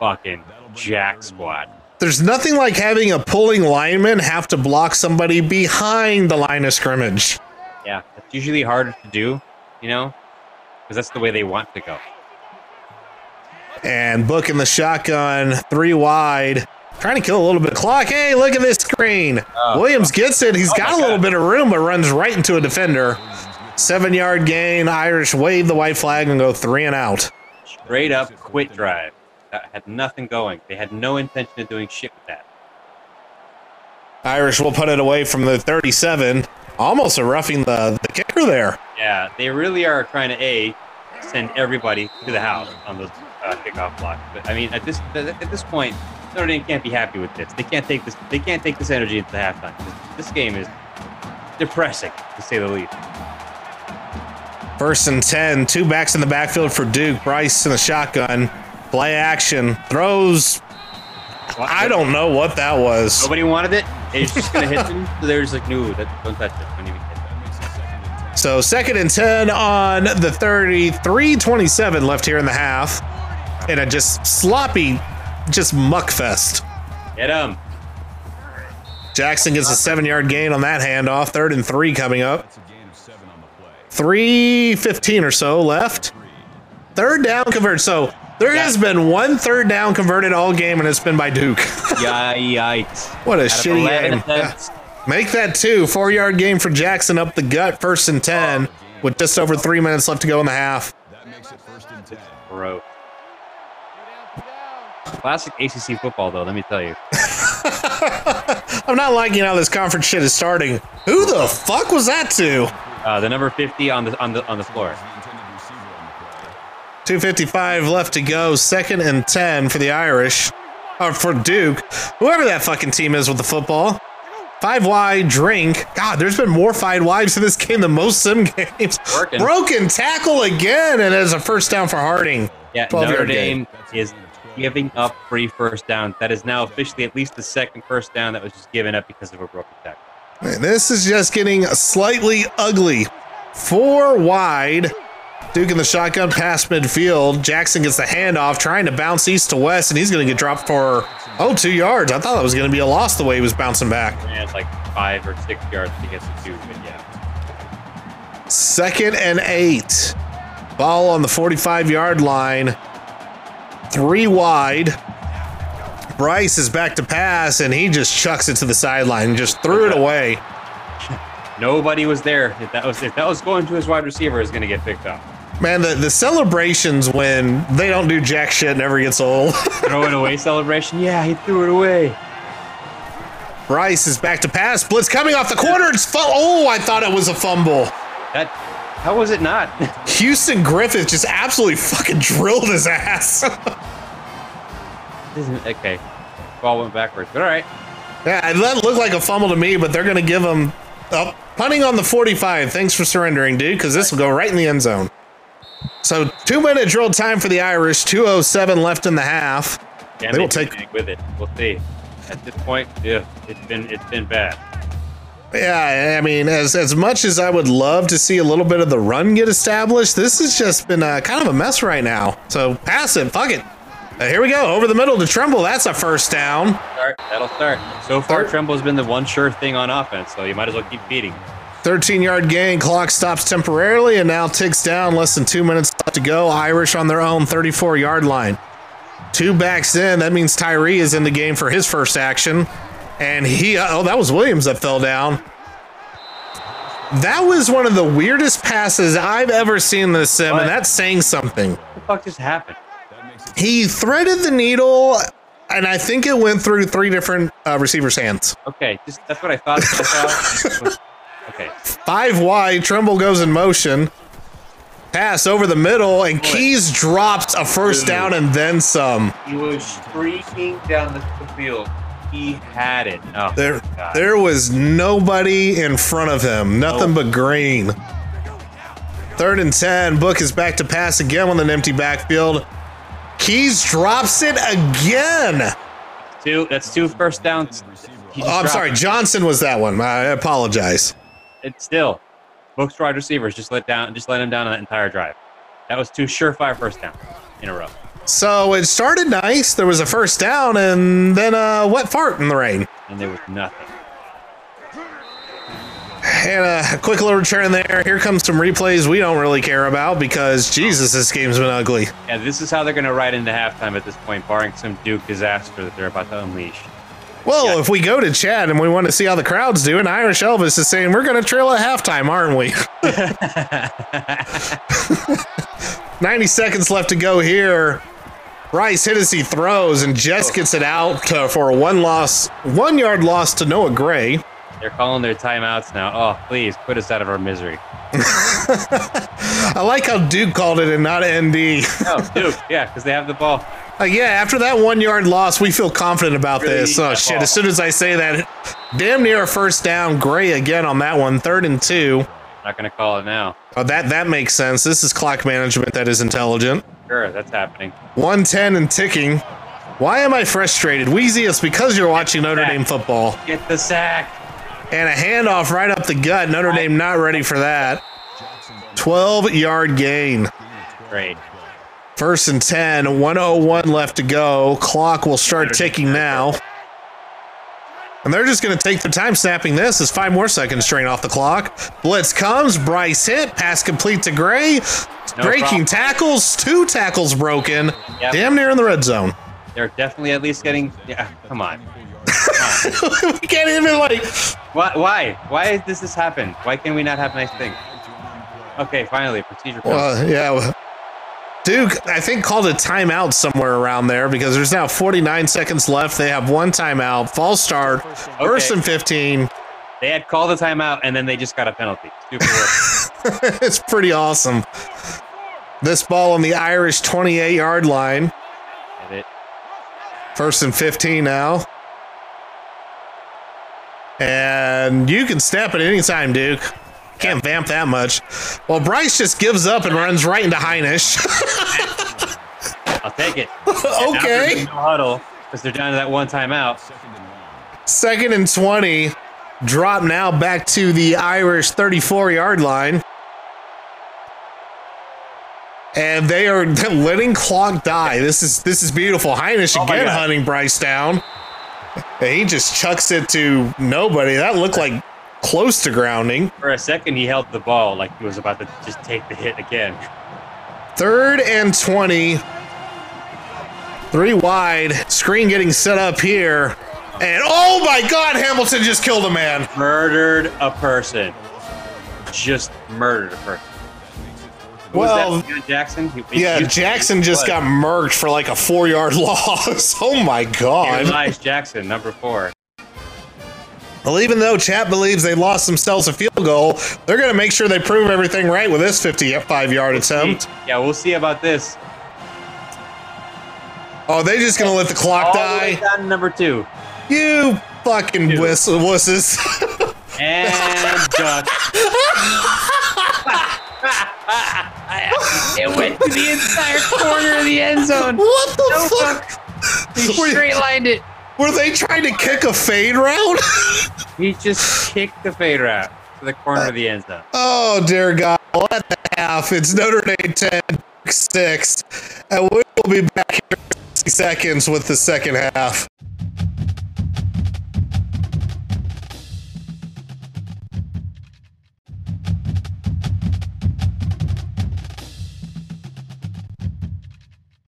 fucking jack squat.
There's nothing like having a pulling lineman have to block somebody behind the line of scrimmage.
Yeah. It's usually harder to do, you know, because that's the way they want to go.
And booking the shotgun, three wide, trying to kill a little bit of clock. Hey, look at this screen.
Oh.
Williams gets it. He's
Oh
got a little
God.
bit of room, but runs right into a defender. Seven yard gain. Irish wave the white flag and go three and out.
Straight up quit drive. That had nothing going. They had no intention of doing shit with that.
Irish will put it away from the 37. Almost a roughing the, the kicker there.
Yeah, they really are trying to a send everybody to the house on the uh, kickoff block. But I mean, at this at this point, Notre Dame can't be happy with this. They can't take this. They can't take this energy into the halftime. This, this game is depressing, to say the least.
First and 10. Two backs in the backfield for Duke. Brice in the shotgun. Play action. Throws. I don't know what that was.
Nobody wanted it. It's just gonna hit them. So they're just like, no, that, don't touch it. Don't even hit it.
So second and 10 on the 30. 327 left here in the half. And a just sloppy, just muck fest.
Get them.
Jackson gets a seven yard gain on that handoff. Third and three coming up. 315 or so left. Third down converted. So there has been one third down converted all game, and it's been by Duke.
Yikes.
what a
Out
shitty
11
game. Make that two. Four yard game for Jackson up the gut. First and 10 with just over three minutes left to go in the half. That makes it first and ten.
Bro. Classic ACC football, though. Let me tell you.
I'm not liking how this conference shit is starting. Who the fuck was that to?
Uh, the number 50 on the on the on the floor.
255 left to go. Second and 10 for the Irish. Or for Duke. Whoever that fucking team is with the football. Five wide drink. God, there's been more five wides in this game than most sim games.
Working.
Broken tackle again, and it's a first down for Harding.
Yeah,
12
Notre. Dame is giving up free first down. That is now officially at least the second first down that was just given up because of a broken tackle.
And this is just getting slightly ugly. Four wide. Duke in the shotgun past midfield. Jackson gets the handoff, trying to bounce east to west, and he's going to get dropped for, oh, two yards. I thought that was going to be a loss the way he was bouncing back.
And it's like five or six yards to get to two, but yeah.
Second and eight. Ball on the 45 yard line. Three wide. Brice is back to pass, and he just chucks it to the sideline and just threw it away.
Nobody was there. If that was if that was going to his wide receiver, is going to get picked up.
Man, the, the celebrations when they don't do jack shit never gets old.
Throw it away celebration. Yeah, he threw it away.
Brice is back to pass. Blitz coming off the corner. It's fu- oh, I thought it was a fumble.
That how was it not?
Houston Griffith just absolutely fucking drilled his ass.
Isn't- okay, ball went backwards, but all right.
yeah, that looked like a fumble to me, but they're going to give him oh, punting on the 45. Thanks for surrendering, dude, because this will go right in the end zone. So two minute drill time for the Irish. 207 left in the half.
Can
They will take-
with it. We'll see. At this point, yeah, it's been it's been bad.
Yeah, I mean, as as much as I would love to see a little bit of the run get established, this has just been uh, kind of a mess right now. So pass it, fuck it. Uh, here we go, over the middle to Tremble. That's a first down.
Start. That'll start. So far, Tremble's been the one sure thing on offense, so you might as well keep feeding.
13 yard gain. Clock stops temporarily and now ticks down. Less than two minutes left to go. Irish on their own 34 yard line. Two backs in. That means Tyree is in the game for his first action. And he, oh, that was Williams that fell down. That was one of the weirdest passes I've ever seen this sim,
What?
and that's saying something.
What the fuck just happened?
He threaded the needle, and I think it went through three different uh, receivers' hands.
Okay, just that's what I thought. Okay,
Five wide, Tremble goes in motion. Pass over the middle, and Keys dropped a first down and then some.
he was streaking down the field. He had it. Oh,
There,
God.
there was nobody in front of him. Nothing but green. Third and ten. Book is back to pass again with an empty backfield. Keys drops it again.
two. That's two first downs.
Oh, I'm sorry,
it.
Johnson was that one. I apologize.
It's still Book's wide receivers just let down, just let him down on that entire drive. That was two surefire first downs in a row.
So it started nice. There was a first down, and then a wet fart in the rain.
and there was nothing.
And a quick little return there. Here comes some replays we don't really care about because Jesus, this game's been ugly.
Yeah, this is how they're going to ride into halftime at this point, barring some Duke disaster that they're about to unleash.
Well,
Yeah.
if we go to Chad and we want to see how the crowd's doing, Irish Elvis is saying we're going to trail at halftime, aren't we? 90 seconds left to go here. Brice hit as he throws, and Jess oh. gets it out for a one loss, one yard loss to Noah Gray.
They're calling their timeouts now. Oh, please put us out of our misery.
I like how Duke called it and not ND.
Oh, Duke, yeah, because they have the ball.
Like, yeah, after that one yard loss, we feel confident about
Really
this. Oh, shit.
ball.
As soon as I say that, damn near a first down. Gray again on that one. Third and two.
Not going to call it now.
Oh, that, that makes sense. This is clock management that is intelligent.
Sure, that's happening.
110 and ticking. Why am I frustrated? Wheezy, it's because you're watching Notre Dame football.
Get the sack.
And a handoff right up the gut. Notre Dame not ready for that. 12 yard gain.
Great.
First and 10, 101 left to go. Clock will start ticking now. And they're just going to take their time snapping this as five more seconds drain off the clock. Blitz comes. Brice hit. Pass complete to Gray.
No
Breaking
problem.
tackles. Two tackles broken.
Yep.
Damn near in the red zone.
They're definitely at least getting. Yeah, come on.
we can't even like.
Why? Why? Why does this happen? Why can we not have nice things? Okay, finally, procedure.
Well, yeah. well, Duke, I think, called a timeout somewhere around there because there's now 49 seconds left. They have one timeout. False start. First
Okay.
and 15.
They had called the timeout and then they just got a penalty. Super
it's pretty awesome. This ball on the Irish 28 yard line. First and 15 now. And you can snap at any time, Duke. Can't vamp that much. Well, Brice just gives up and runs right into Hinish.
I'll take it.
Okay.
No huddle because they're down to that one timeout.
Second and 20. Drop now back to the Irish 34 yard line. And they are letting clock die. This is this is beautiful. Hinish
Oh
again hunting Brice down. He just chucks it to nobody. That looked like close to grounding.
For a second, he held the ball like he was about to just take the hit again.
Third and 20. Three wide. Screen getting set up here. And oh my God, Hamilton just killed a man.
Murdered a person. Just murdered a person.
Well?
Jackson. He-
Yeah, Jackson just got murked for like a four yard loss. oh my God.
Elias Jackson, number four.
Well, even though Chat believes they lost themselves a field goal, they're going to make sure they prove everything right with this 55 yard attempt.
Yeah, we'll see about this.
Oh, they just going to let the clock
All the
die?
to number two.
You fucking
Two.
wuss- wusses.
And duck. it went to the entire corner of the end zone.
what the
No
fuck?
He
Were-
straight lined it.
Were they trying to kick a fade route?
He just kicked the fade route to the corner of the end zone.
oh, dear God. What the half, it's Notre Dame 10, 6. And we will be back here in 60 seconds with the second half.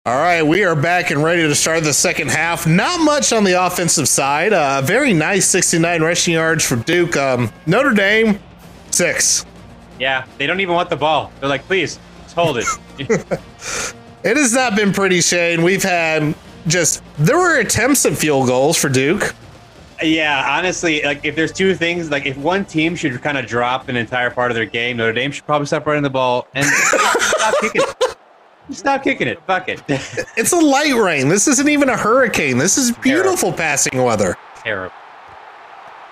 All right, we are back and ready to start the second half. Not much on the offensive side. Uh, very nice 69 rushing yards for Duke. Um, Notre Dame, six.
Yeah, they don't even want the ball. They're like, please, just hold it.
It has not been pretty, Shane. We've had just, there were attempts at field goals for Duke.
yeah, honestly, like if there's two things, like if one team should kind of drop an entire part of their game, Notre Dame should probably stop running the ball and stop kicking Stop kicking it. Fuck it.
It's a light rain. This isn't even a hurricane. This is beautiful passing weather.
Terrible.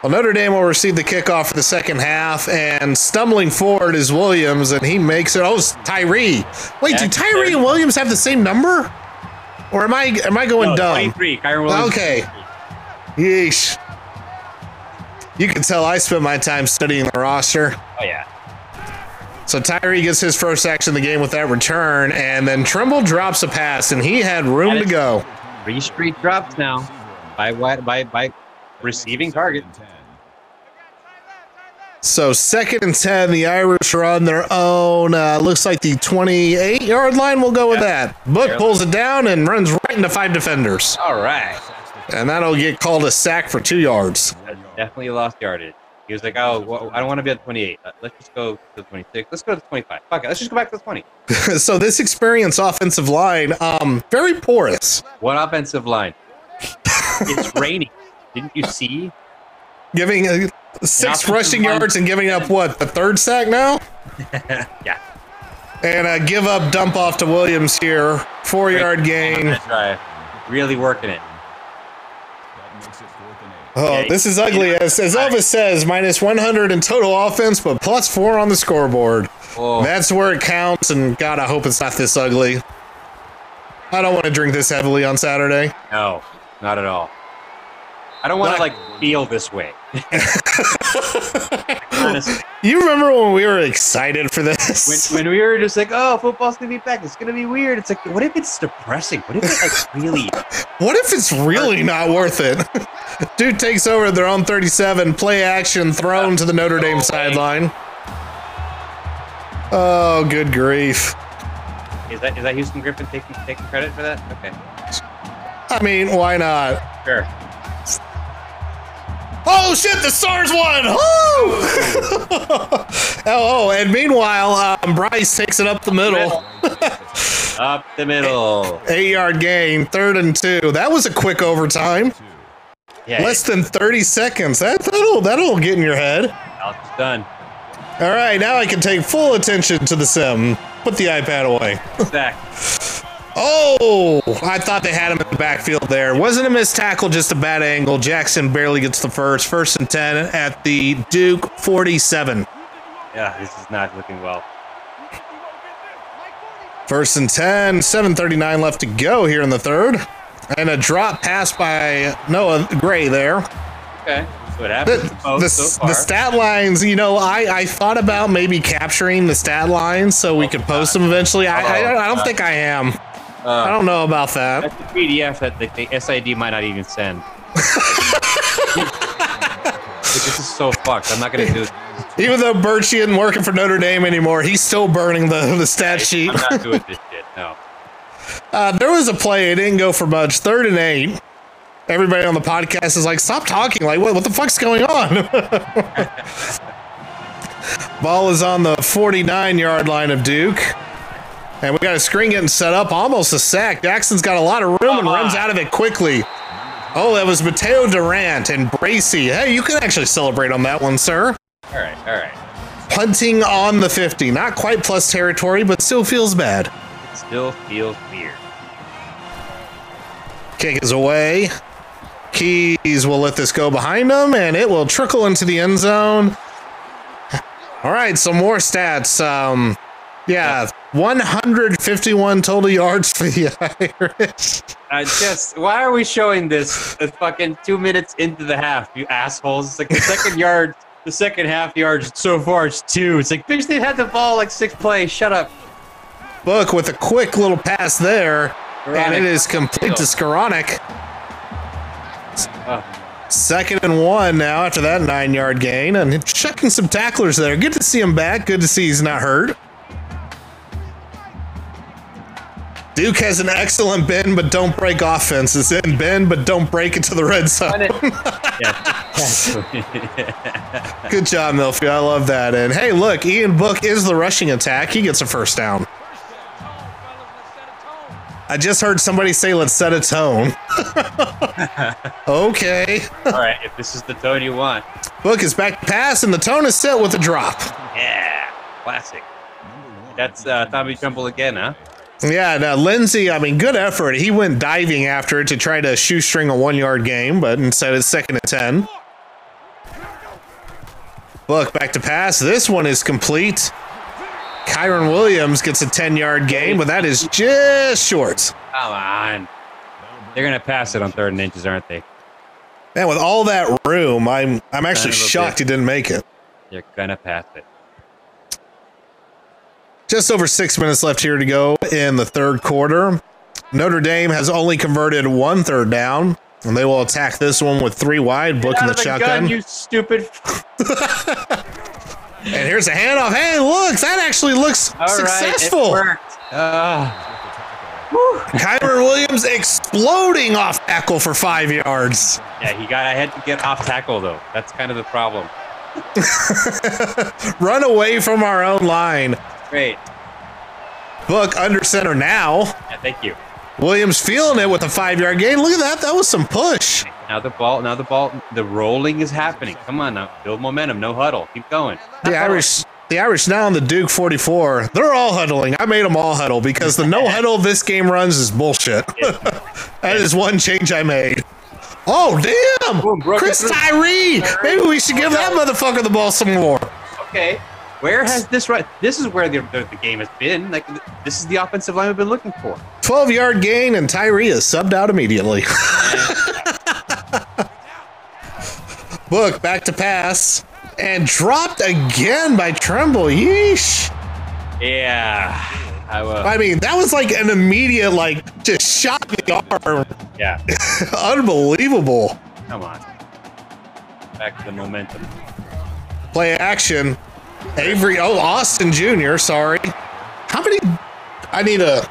Well, Notre Dame will receive the kickoff for the second half, and stumbling forward is Williams, and he makes it. Oh, it's Tyree. Wait, do Tyree and Williams have the same number? Or am I am I going
No,
dumb?
23. Kyren Williams.
Okay. Yeesh. You can tell I spent my time studying the roster.
Oh yeah.
So Tyree gets his first action of the game with that return, and then Tremble drops a pass, and he had room to go.
Three straight drops now by by by receiving target.
So second and ten, the Irish are on their own. Uh, looks like the 28 yard line. We'll go with that. Book pulls it down and runs right into five defenders,
All right.
and that'll get called a sack for two yards.
That's definitely lost yardage. He was like, "Oh, well, I don't want to be at 28. Uh, Let's just go to the 26. Let's go to the 25. Fuck it. Let's just go back to the 20."
so this experience offensive line, um, very porous,
What offensive line? it's raining. Didn't you see?
giving uh, six rushing
line-
yards and giving up what the third sack now.
Yeah.
And a give up dump off to Williams here. Four yard gain.
Really working it.
Oh, this is ugly. As, as Elvis says, minus 100 in total offense, but plus four on the scoreboard.
Oh,
That's where it counts, and God, I hope it's not this ugly. I don't want to drink this heavily on Saturday.
no, not at all. I don't want to
Like-
like feel this way.
You remember when we were excited for this?
when, when we were just like, "Oh, football's gonna be back. It's gonna be weird." It's like, what if it's depressing? What if it's like really?
what if it's really not worth it? Dude takes over their own 37, play action, thrown to the Notre Dame sideline. Oh, good grief.
Is that is that Houston Griffith taking taking credit for that? Okay,
I mean, why not?
sure.
Oh shit, the Stars won! Woo! oh, oh, and meanwhile, um, Brice takes it up the middle.
Up the middle.
Eight yard gain, third and two. That was a quick overtime.
Yeah,
Less than 30 seconds. That, that'll, that'll get in your head.
it's done.
All right, now I can take full attention to the sim. Put the iPad away.
Zach.
Oh, I thought they had him in the backfield there. Wasn't a missed tackle, just a bad angle. Jackson barely gets the first. First and 10 at the Duke 47.
Yeah, this is not looking well.
First and 10, 7.39 left to go here in the third. And a drop pass by Noah Gray there.
Okay,
The,
happened. to both
the,
so
the stat lines, you know, I, I thought about maybe capturing the stat lines so we oh, could post them eventually. I, I, oh, I don't think I am. Uh, I don't know about that.
That's the PDF that the, the SID might not even send. this is so fucked. I'm not gonna do. It.
Even though Birchie isn't working for Notre Dame anymore, he's still burning the, the stat sheet.
I'm not doing this shit. No.
Uh, there was a play, it didn't go for much. Third and eight. Everybody on the podcast is like, stop talking. Like, what, what the fuck's going on? Ball is on the 49 yard line of Duke. And we got a screen getting set up, almost a sack. Jackson's got a lot of room and
on.
runs out of it quickly. Oh, that was Mataeo Durant and Bracy. Hey, you can actually celebrate on that one, sir.
All right. All right.
Punting on the 50. Not quite plus territory, but still feels bad.
It still feels weird.
Kick is away. Keys will let this go behind him, and it will trickle into the end zone. All right, some more stats. Um, yeah, 151 total yards for the Irish.
I just why are we showing this uh, fucking two minutes into the half, you assholes? It's like the second yard, the second half yards so far it's two. It's like bitch, they had the ball like six plays. Shut up.
Book with a quick little pass there, and it is complete to.
Oh,
Second and one now after that nine yard gain, and checking some tacklers there. Good to see him back. Good to see he's not hurt. Duke has an excellent bend but don't break offense. It's in bend but don't break it to the red zone. Good job, Milfield. I love that. And hey, look, Ian Book is the rushing attack. He gets a first down. I just heard somebody say, let's set a tone. okay.
All right, if this is the tone you want,
Book is back to pass, and the tone is set with a drop.
yeah, classic. That's uh, Tommy Tremble again, huh?
Yeah, now Lenzy, I mean, good effort. He went diving after it to try to shoestring a one yard game, but instead it's second and 10. Look, back to pass. This one is complete. Kyren Williams gets a 10 yard gain, but that is just short.
Come on. They're gonna pass it on third and inches, aren't they?
Man, with all that room, I'm I'm actually
Son of a
shocked
bitch.
he didn't make it.
They're gonna pass it.
Just over six minutes left here to go in the third quarter. Notre Dame has only converted one third down, and they will attack this one with three wide, booking the
of the
shotgun.
gun, you stupid.
And here's a handoff. Hey, look, that actually looks
All right,
successful.
it worked. Uh,
Kyren Williams exploding off tackle for five yards.
yeah, he got. I had to get off tackle though. That's kind of the problem.
Run away from our own line.
Great.
Book under center now.
Yeah, thank you.
Williams feeling it with a five yard gain. Look at that. That was some push.
Now the ball. Now the ball. The rolling is happening. Come on now, build momentum. No huddle. Keep going.
The Irish. The Irish now on the Duke 44. They're all huddling. I made them all huddle because the no huddle this game runs is bullshit. that is one change I made. Oh, damn!
Boom,
Chris. Tyree! Maybe we should give that motherfucker the ball some more.
Okay. Where has this right? This is where the, the, the game has been. Like this is the offensive line we've been looking for.
12 yard gain, and Tyree is subbed out immediately. Book back to pass and dropped again by Tremble. Yeesh.
Yeah. I will.
I mean, that was like an immediate, like, just shot in the arm.
Yeah.
Unbelievable.
Come on. Back to the momentum.
Play action. Avery, oh, Austin Jr., sorry. How many? I need a.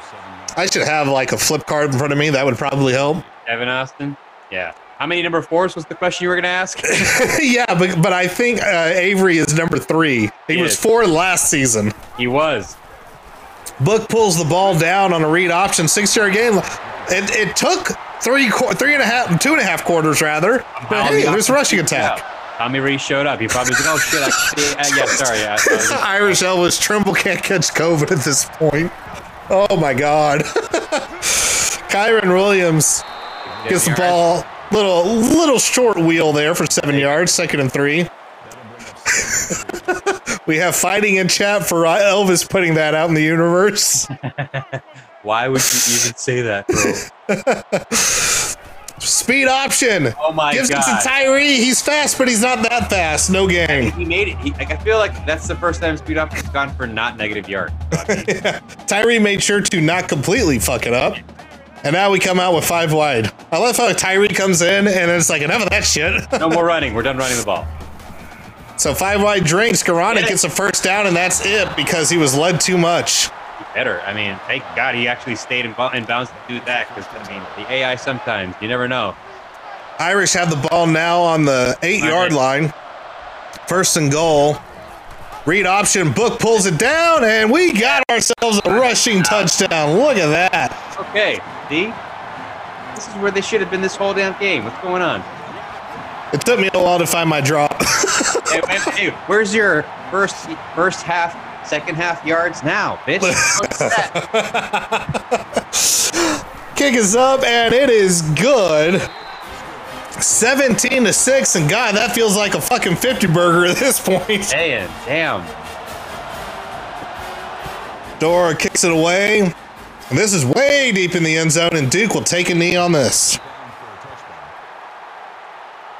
I should have like a flip card in front of me. That would probably help.
Kevin Austin. Yeah. How many number fours was the question you were going to ask?
yeah, but but I think uh, Avery is number three. He
He
was
is.
four last season.
he was.
Book pulls the ball down on a read option, six yard game. It, it took three three and a half, two and a half quarters rather. But hey, there's rushing attack.
Tommy Rees showed up. He probably was like, "Oh shit!" I, uh, yeah, sorry. Yeah, was-
Irish Elvis Tremble can't catch COVID at this point. Oh my god. Kyren Williams gets the ball. Little little short wheel there for seven yards. Second and three. we have fighting in chat for Elvis putting that out in the universe.
Why would you even say that, bro?
Speed option.
Oh my
Gives
god!
it to Tyree. He's fast, but he's not that fast. No game.
he made it. He, like, I feel like that's the first time speed has gone for not negative yard.
Tyree made sure to not completely fuck it up. And now we come out with five wide. I love how Tyree comes in and it's like enough of that shit.
No more running. We're done running the ball.
so five wide drinks. Karana gets a first down and that's it because he was led too much.
Better. I mean, thank God he actually stayed in, bo- in bounds to do that. Because I mean, the AI sometimes you never know.
Irish have the ball now on the eight yard line. First and goal. Read option. Book pulls it down and we got ourselves a rushing touchdown. Look at that.
Okay, see, this is where they should have been this whole damn game. What's going on?
It took me a while to find my drop.
hey, hey, hey, where's your first first half, second half yards now, bitch?
Kick is up and it is good. 17 to 6 and god that feels like a fucking 50 burger at this point.
Damn, damn.
Doerer kicks it away. And this is way deep in the end zone and Duke will take a knee on this.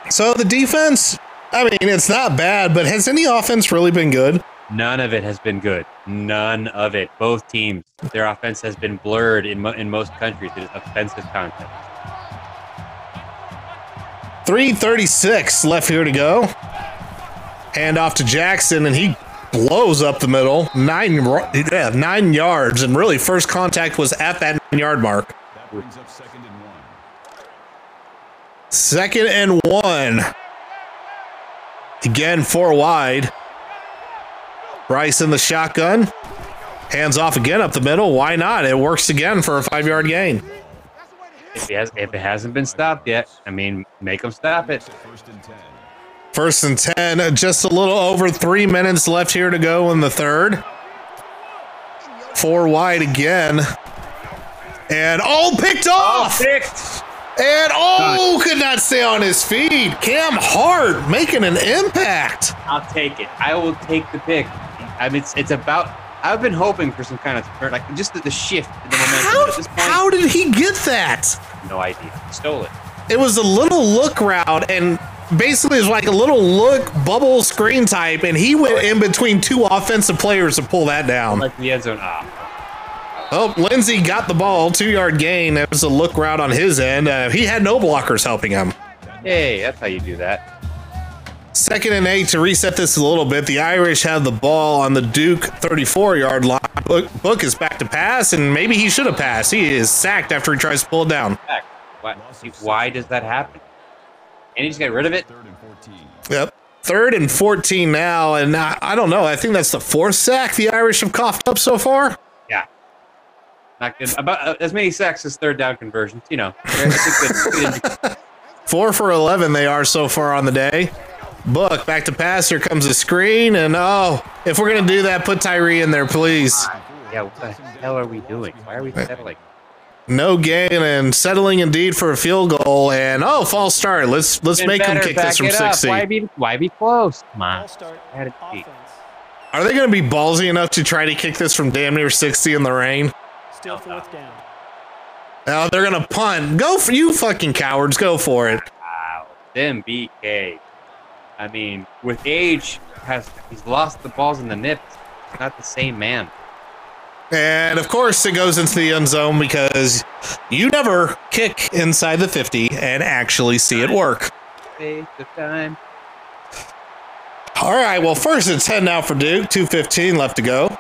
So the defense, I mean, it's not bad, but has any offense really been good?
None of it has been good. None of it. Both teams, their offense has been blurred in mo- in most countries. It is offensive content.
336 left here to go. Hand off to Jackson, and he blows up the middle. Nine, yeah, nine yards, and really first contact was at that yard mark.
That brings up second and one.
Second and one. Again, four wide. Brice in the shotgun. Hands off again up the middle. Why not? It works again for a five yard gain.
If it, has, if it hasn't been stopped yet, I mean, make them stop it.
First and ten.
First and 10, just a little over three minutes left here to go in the third. Four wide again. And all picked off!
Picked.
And oh, could not stay on his feet. Cam Hart making an impact.
I'll take it. I will take the pick. I mean, it's, it's about. I've been hoping for some kind of turn, like just the, the shift in the momentum.
How,
At this point,
how did he get that?
no idea. He stole it.
It was a little look route and basically it was like a little look bubble screen type, and he went in between two offensive players to pull that down.
Like the end zone. Ah,
Oh, Lenzy got the ball, two yard gain. That was a look route on his end. Uh, he had no blockers helping him.
hey, that's how you do that.
Second and eight to reset this a little bit. The Irish have the ball on the Duke 34 yard line. Book, Book is back to pass, and maybe he should have passed. He is sacked after he tries to pull it down.
Why, why does that happen? And he just get rid of it.
Third and 14.
Yep. Third and 14 now, and I, I don't know. I think that's the fourth sack the Irish have coughed up so far.
Yeah. Not good. About uh, as many sacks as third down conversions. You know. Good- good.
Four for 11 they are so far on the day. Book back to pass. Here comes the screen, and oh, if we're gonna do that, put Tyree in there, please.
Ah, yeah. What the hell are we doing? Why are we settling?
No gain and settling indeed for a field goal. And oh, false start. Let's let's
Been
make them kick this from
it
60.
Why be why be close? Come on.
Ball start.
Had it beat.
Offense.
Are they going to be ballsy enough to try to kick this from damn near 60 in the rain?
Still oh, fourth down.
Oh, they're going to punt. Go for you, fucking cowards. Go for it.
Wow. Them BK. I mean, with age, has he's lost the balls in the nips. He's not the same man.
And of course, it goes into the end zone because you never kick inside the 50 and actually see it work.
Take the time.
All right, well, first and 10 now for Duke. 2.15 left to go.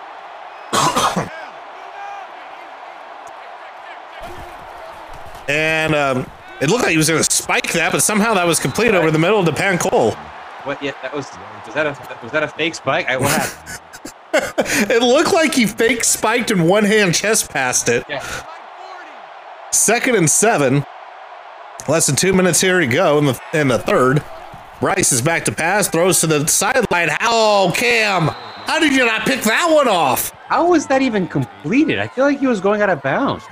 and um, it looked like he was going to spike that, but somehow that was complete over the middle to Pancol.
What? Yeah, that was. Was that a was that a fake spike? I, what happened?
It looked like he fake spiked and one hand chest passed it.
Yeah.
Second and seven. Less than two minutes here to go in the in the third. Brice is back to pass, throws to the sideline. Oh, Cam, how did you not pick that one off?
How was that even completed? I feel like he was going out of bounds.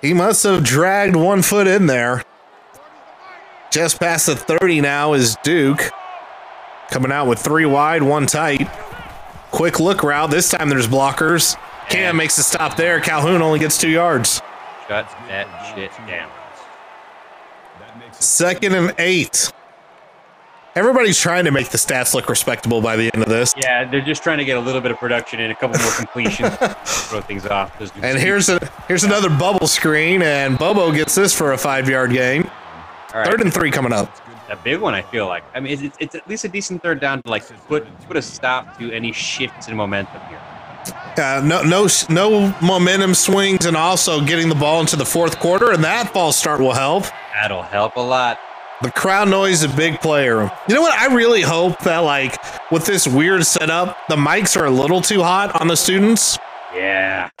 He must have dragged one foot in there. Just past the 30 now is Duke. Coming out with three wide, one tight. Quick look route. This time there's blockers. Cam makes a stop there. Calhoun only gets two yards.
Shut that shit down.
That makes it
Second and eight. Everybody's trying to make the stats look respectable by the end of this.
Yeah, they're just trying to get a little bit of production and a couple more completions, throw things off. Those dudes-
And here's a here's another bubble screen, and Bobo gets this for a five yard gain.
All right.
Third and three coming up.
A big one. I feel like. I mean, it's, it's at least a decent third down to like put put a stop to any shifts in momentum here.
Uh, no, no, no momentum swings, and also getting the ball into the fourth quarter, and that false start will help.
That'll help a lot.
The crowd noise is a big player. You know what? I really hope that, like, with this weird setup, the mics are a little too hot on the students.
Yeah.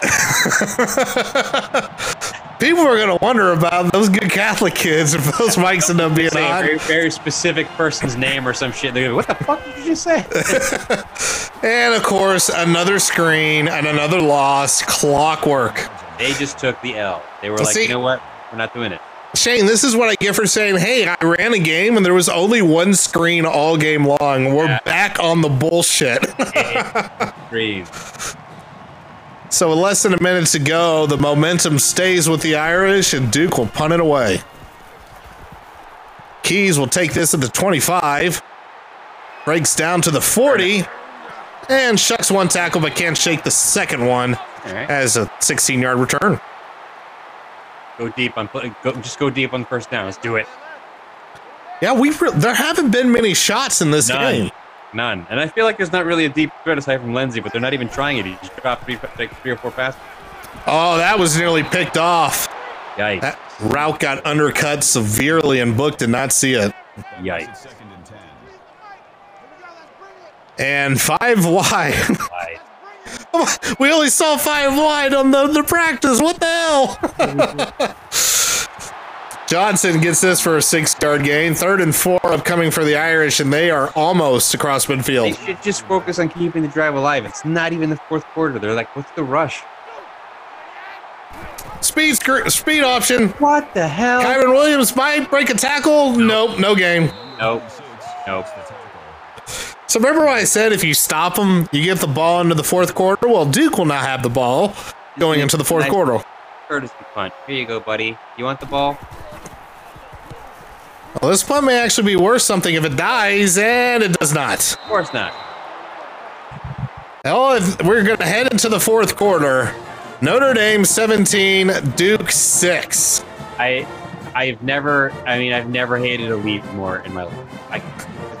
People are going to wonder about those good Catholic kids if those mics end up being
Say a very, very specific person's name or some shit. They're gonna be, what the fuck did you say?
And of course, another screen and another loss. Clockwork.
they just took the L. They were like,
see-
you know what? We're not doing it.
Shane, this is what I get for saying, hey, I ran a game and there was only one screen all game long. We're
Yeah.
back on the bullshit.
Breathe.
So, with less than a minute to go, the momentum stays with the Irish and Duke will punt it away. Keys will take this at the 25, breaks down to the 40, and shucks one tackle but can't shake the second one
right.
as a 16 yard return.
Go deep on go, just go deep on the first down. Let's do it.
Yeah, we re- there haven't been many shots in this
None.
game.
None. And I feel like there's not really a deep threat aside from Lenzy, but they're not even trying it. He just dropped three, like three or four passes.
Oh, that was nearly picked off.
Yikes.
That route got undercut severely, and Book did not see it.
Yikes.
and ten.
And five wide. We only saw five wide on the, the practice. What the hell? Johnson gets this for a six yard gain. Third and four upcoming for the Irish, and they are almost across midfield.
They should just focus on keeping the drive alive. It's not even the fourth quarter. They're like, what's the rush?
Speed speed option.
What the hell?
Kyren Williams might break a tackle. Nope, no game.
Nope. Nope.
So remember what I said? If you stop them, you get the ball into the fourth quarter. Well, Duke will not have the ball going into the fourth quarter.
Courtesy punt. Here you go, buddy. You want the ball?
Well, this punt may actually be worth something if it dies, and it does not.
Of course not.
Oh, we're going to head into the fourth quarter. Notre Dame 17, Duke 6.
I, I've never. I mean, I've never hated a lead more in my life. Like,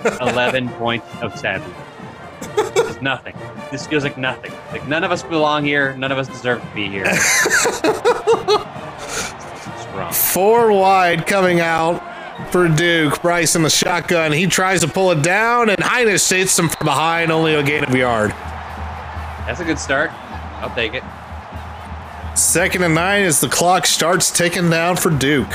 eleven points of sadness. It's nothing. This feels like nothing. Like none of us belong here. None of us deserve to be here. it's.
Four wide coming out for Duke. Brice in the shotgun. He tries to pull it down, and Hinish hits him from behind, only a gain of a yard.
That's a good start. I'll take it.
Second and nine as the clock starts ticking down for Duke.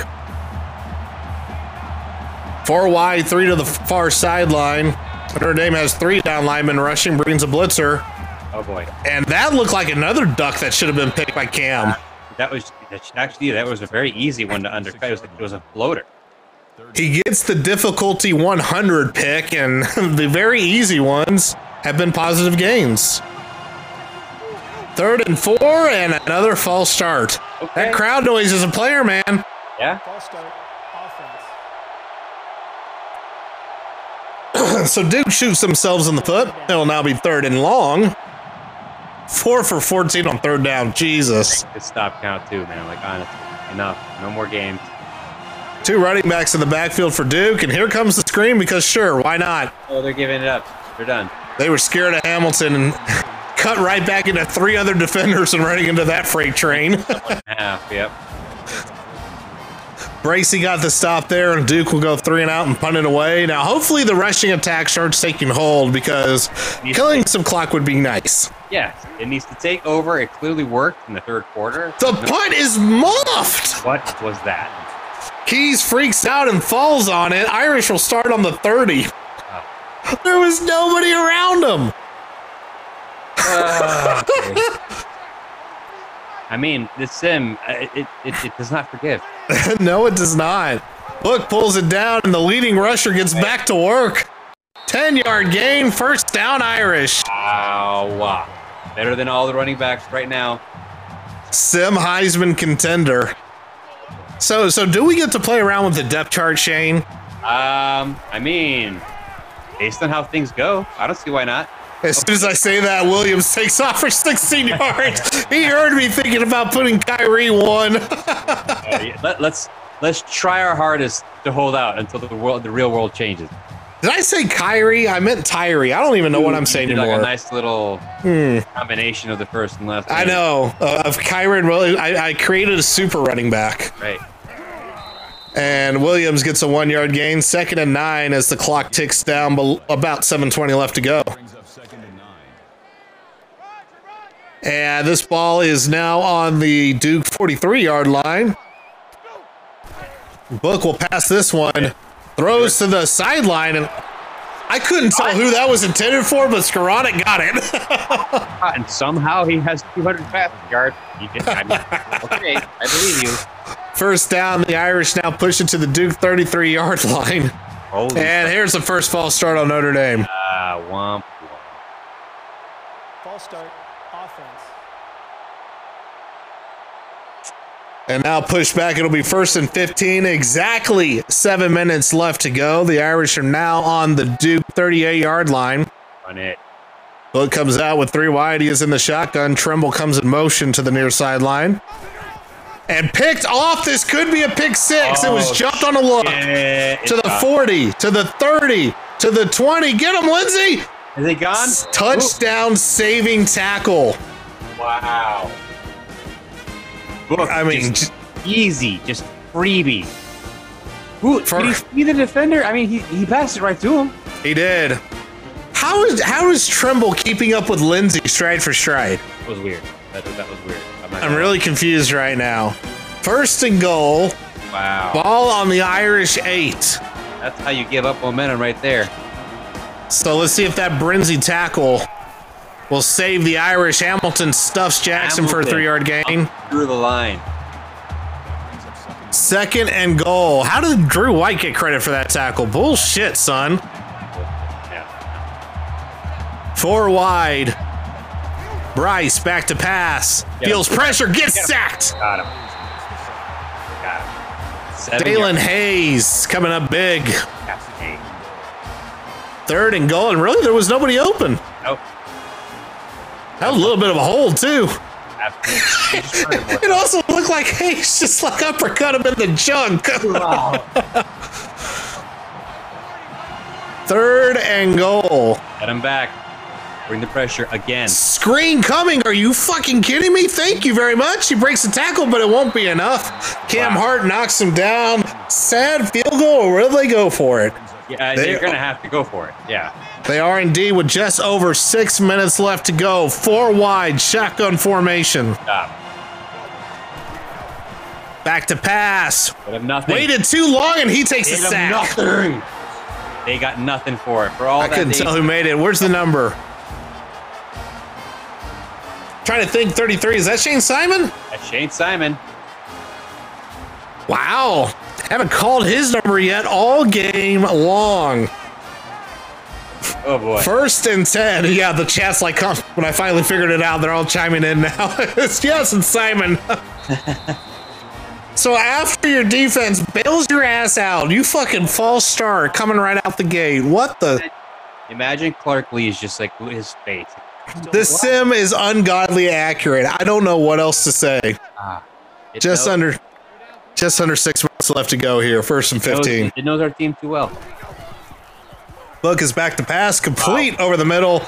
Four wide, three to the far sideline. Notre Dame has three down linemen rushing, brings a blitzer.
Oh boy.
And that looked like another duck that should have been picked by Cam.
That was actually that was a very easy one to undercut. It was, it was a floater.
He gets the difficulty 100 pick, and the very easy ones have been positive gains. Third and four, and another false start.
Okay.
That crowd noise is a player, man.
Yeah.
False start.
So Duke shoots themselves in the foot. It'll now be third and long. Four for 14 on third down. Jesus.
Good stop count too, man. Like honestly, enough. No more games.
Two running backs in the backfield for Duke, and here comes the screen because sure, why not?
Oh, they're giving it up. They're done.
They were scared of Hamilton and cut right back into three other defenders and running into that freight train.
Half. Yep.
Bracy got the stop there, and Duke will go three and out and punt it away. Now, hopefully, the rushing attack starts taking hold because killing some clock would be nice.
Yeah. It needs to take over. It clearly worked in the third quarter.
The punt is muffed.
What was that?
Keys freaks out and falls on it. Irish will start on the 30. There was nobody around him.
I mean, this sim, uh, it, it, it, does not forgive.
no, it does not. Book pulls it down, and the leading rusher gets back to work. 10 yard gain, first down, Irish.
Wow. Better than all the running backs right now.
Sim Heisman contender. So, so do we get to play around with the depth chart, Shane?
Um, I mean, based on how things go, I don't see why not.
As soon as I say that, Williams takes off for 16 yards. He heard me thinking about putting Kyrie one.
Uh, let, let's let's try our hardest to hold out until the world, the real world changes.
Did I say Kyrie? I meant Tyree. I don't even know what I'm saying
did like
anymore.
a nice little combination of the first and last.
I know uh, of Kyrie and Williams. I, I created a super running back,
Right.
And Williams gets a one yard gain, second and nine as the clock ticks down. About 7:20 left to go.
And.
This ball is now on the Duke 43 yard line. Book will pass this one, throws to the sideline, and I couldn't tell who that was intended for, but Skowronek got it.
And somehow he has 200 passing yards. Okay, I believe you.
First down, the Irish now push it to the Duke 33 yard line.
Holy
And here's the first false start on Notre Dame.
Ah, womp. womp.
False start. Offense.
And now push back. It'll be first and 15. Exactly seven minutes left to go. The Irish are now on the Duke 38 yard line.
On it.
Book comes out with three wide. He is in the shotgun. Tremble comes in motion to the near sideline. And picked off. This could be a pick six. it was
Oh,
jumped on a look.
Yeah,
To the 40, to the 30, to the 20. Get him, Lenzy.
Is he gone?
Touchdown saving tackle.
Wow.
I mean,
just easy, just freebie. Who
For-
did he see the defender? I mean, he, he passed it right to him.
he did. How is how is Tremble keeping up with Lenzy stride for stride?
That was weird. That, that was weird. I'm,
really confused right now. First and goal.
wow.
Ball on the Irish eight.
That's how you give up momentum right there.
So let's see if that Lenzy tackle will save the Irish. Hamilton stuffs Jackson for a three yard gain.
Through the line.
Second and
goal. How did Drew White get credit for that tackle? Bullshit, son. Four wide. Brice back to pass.
Get
Feels pressure, gets
Get
sacked.
Got him. Got him. Seven
Daelin
yards.
Hayes coming up big. Third and goal, and really there was nobody open.
Nope.
That was a little bit of a hole too.
Absolutely. He just turned it.
It also looked like Hayes just like uppercut him in the junk. Third and goal.
Get him back. Bring the pressure again.
Screen coming. Are you fucking kidding me? Thank you very much. He breaks the tackle, but it won't be enough. Cam
Wow.
Hart knocks him down. Sad field goal, or will they go for it?
Yeah,
They-
they're gonna have to go for it. Yeah.
They are indeed with just over six minutes left to go. Four wide, shotgun formation.
Stop.
Back to pass.
Nothing.
Waited too long, and he takes a
They have
sack.
nothing. They got nothing for it. For all
I couldn't tell who made it. Where's the number? Trying to think 33. Is that Shayne Simon?
That's Shayne Simon.
Wow. Haven't called his number yet all game long.
Oh boy.
First and 10. Yeah, the chat's like, huh, when I finally figured it out, they're all chiming in now. it's yes, and Simon. so after your defense bails your ass out, you fucking false start coming right out the gate. What the?
Imagine Clark Lea is just like his face.
This sim is ungodly accurate. I don't know what else to say.
Ah, it
Just
knows-
under, just under six minutes left to go here. First and
it knows-
15.
It knows our team too well.
Look is back to pass, complete over the middle.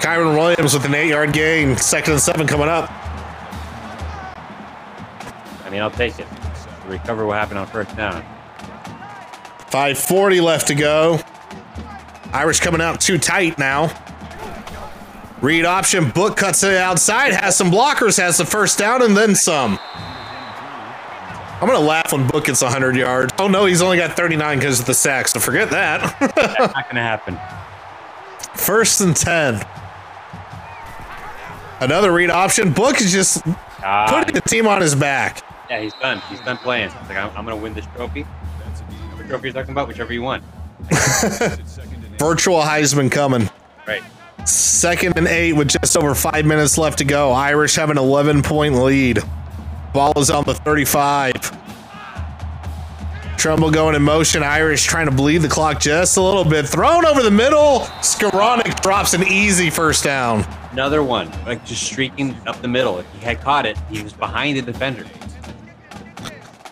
Kyren Williams with an eight-yard gain. Second and seven coming up.
I mean, I'll take it. Recover what happened on first down.
540 left to go. Irish coming out too tight now. Read option. Book cuts it outside. Has some blockers. Has the first down and then some. I'm gonna laugh when Book gets 100 yards. Oh no, he's only got 39 because of the sack. So forget that.
That's not gonna happen.
First and 10. Another read option. Book is just
Ah,
putting the team on his back.
yeah, he's done. He's done playing. He's like, I'm, I'm going to win this trophy. Trophy you're talking about? Whichever you want.
Virtual Heisman coming.
Right.
Second and eight with just over five minutes left to go. Irish have an 11 point lead. Ball is on the 35. Tremble going in motion. Irish trying to bleed the clock just a little bit. Thrown over the middle. Skowronek drops an easy first down.
Another one, like just streaking up the middle. If he had caught it, he was behind the defender.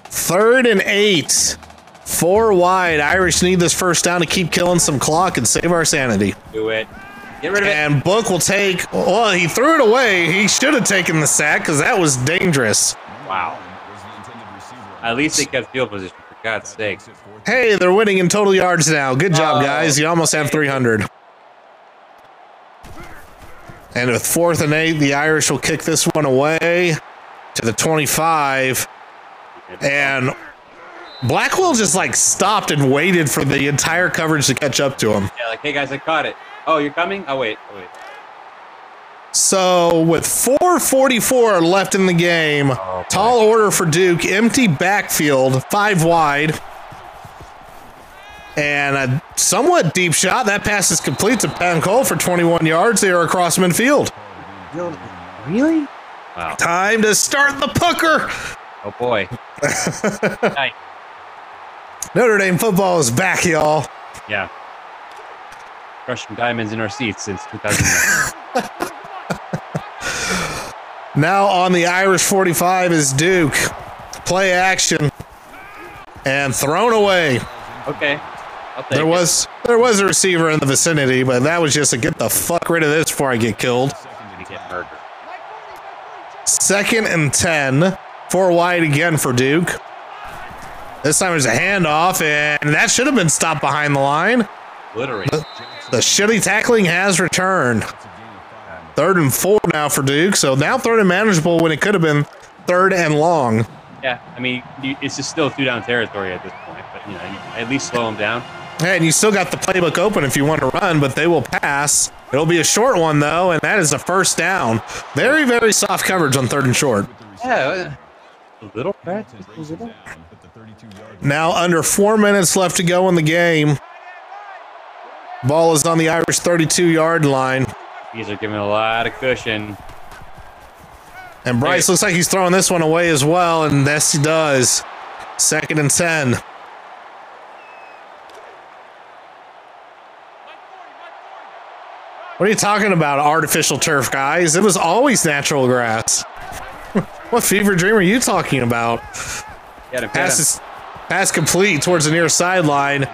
Third and eight. Four wide. Irish need this first down to keep killing some clock and save our sanity.
Do it. Get rid of it.
And Book will take. Well, he threw it away. He should have taken the sack because that was dangerous.
Wow. At least they kept field position, for God's sake.
Hey, they're winning in total yards now. Good job,
Oh,
guys. You almost have 300. And with fourth and eight, the Irish will kick this one away to the 25. And Blackwell just like stopped and waited for the entire coverage to catch up to him.
Yeah, like, hey guys, I caught it. Oh, you're coming? Oh, wait. Oh, wait.
So with 444 left in the game, oh,
boy.
tall order for Duke, empty backfield, five wide. And a somewhat deep shot. That pass is complete to Pancol for 21 yards. They are across midfield.
Really? Wow.
Time to start the pucker.
Oh, boy. Nice.
Notre Dame football is back, y'all.
Yeah. Crushing diamonds in our seats since 2009.
Now on the Irish 45 is Duke. Play action and thrown away.
okay.
There
it.
was there was a receiver in the vicinity, but that was just a get the fuck rid of this before I get killed.
Gonna get murdered.
Second and 10. Four wide again for Duke. This time there's a handoff, and that should have been stopped behind the line.
Obliterated.
The shitty tackling has returned. Third and four now for Duke, so now third and manageable when it could have been third and long.
Yeah, I mean, it's just still two down territory at this point, but you know, at least slow them down.
Hey, and you still got the playbook open if you want to run, but they will pass. It'll be a short one, though, and that is the first down. Very, very soft coverage on third and short.
Yeah, a little bit. Just a little.
Now, under four minutes left to go in the game. Ball is on the Irish 32 yard line.
These are giving a lot of cushion.
And Brice looks like he's throwing this one away as well, and yes, he does. Second and 10. What are you talking about, artificial turf, guys? It was always natural grass. what fever dream are you talking about? Pass is pass complete towards the near sideline.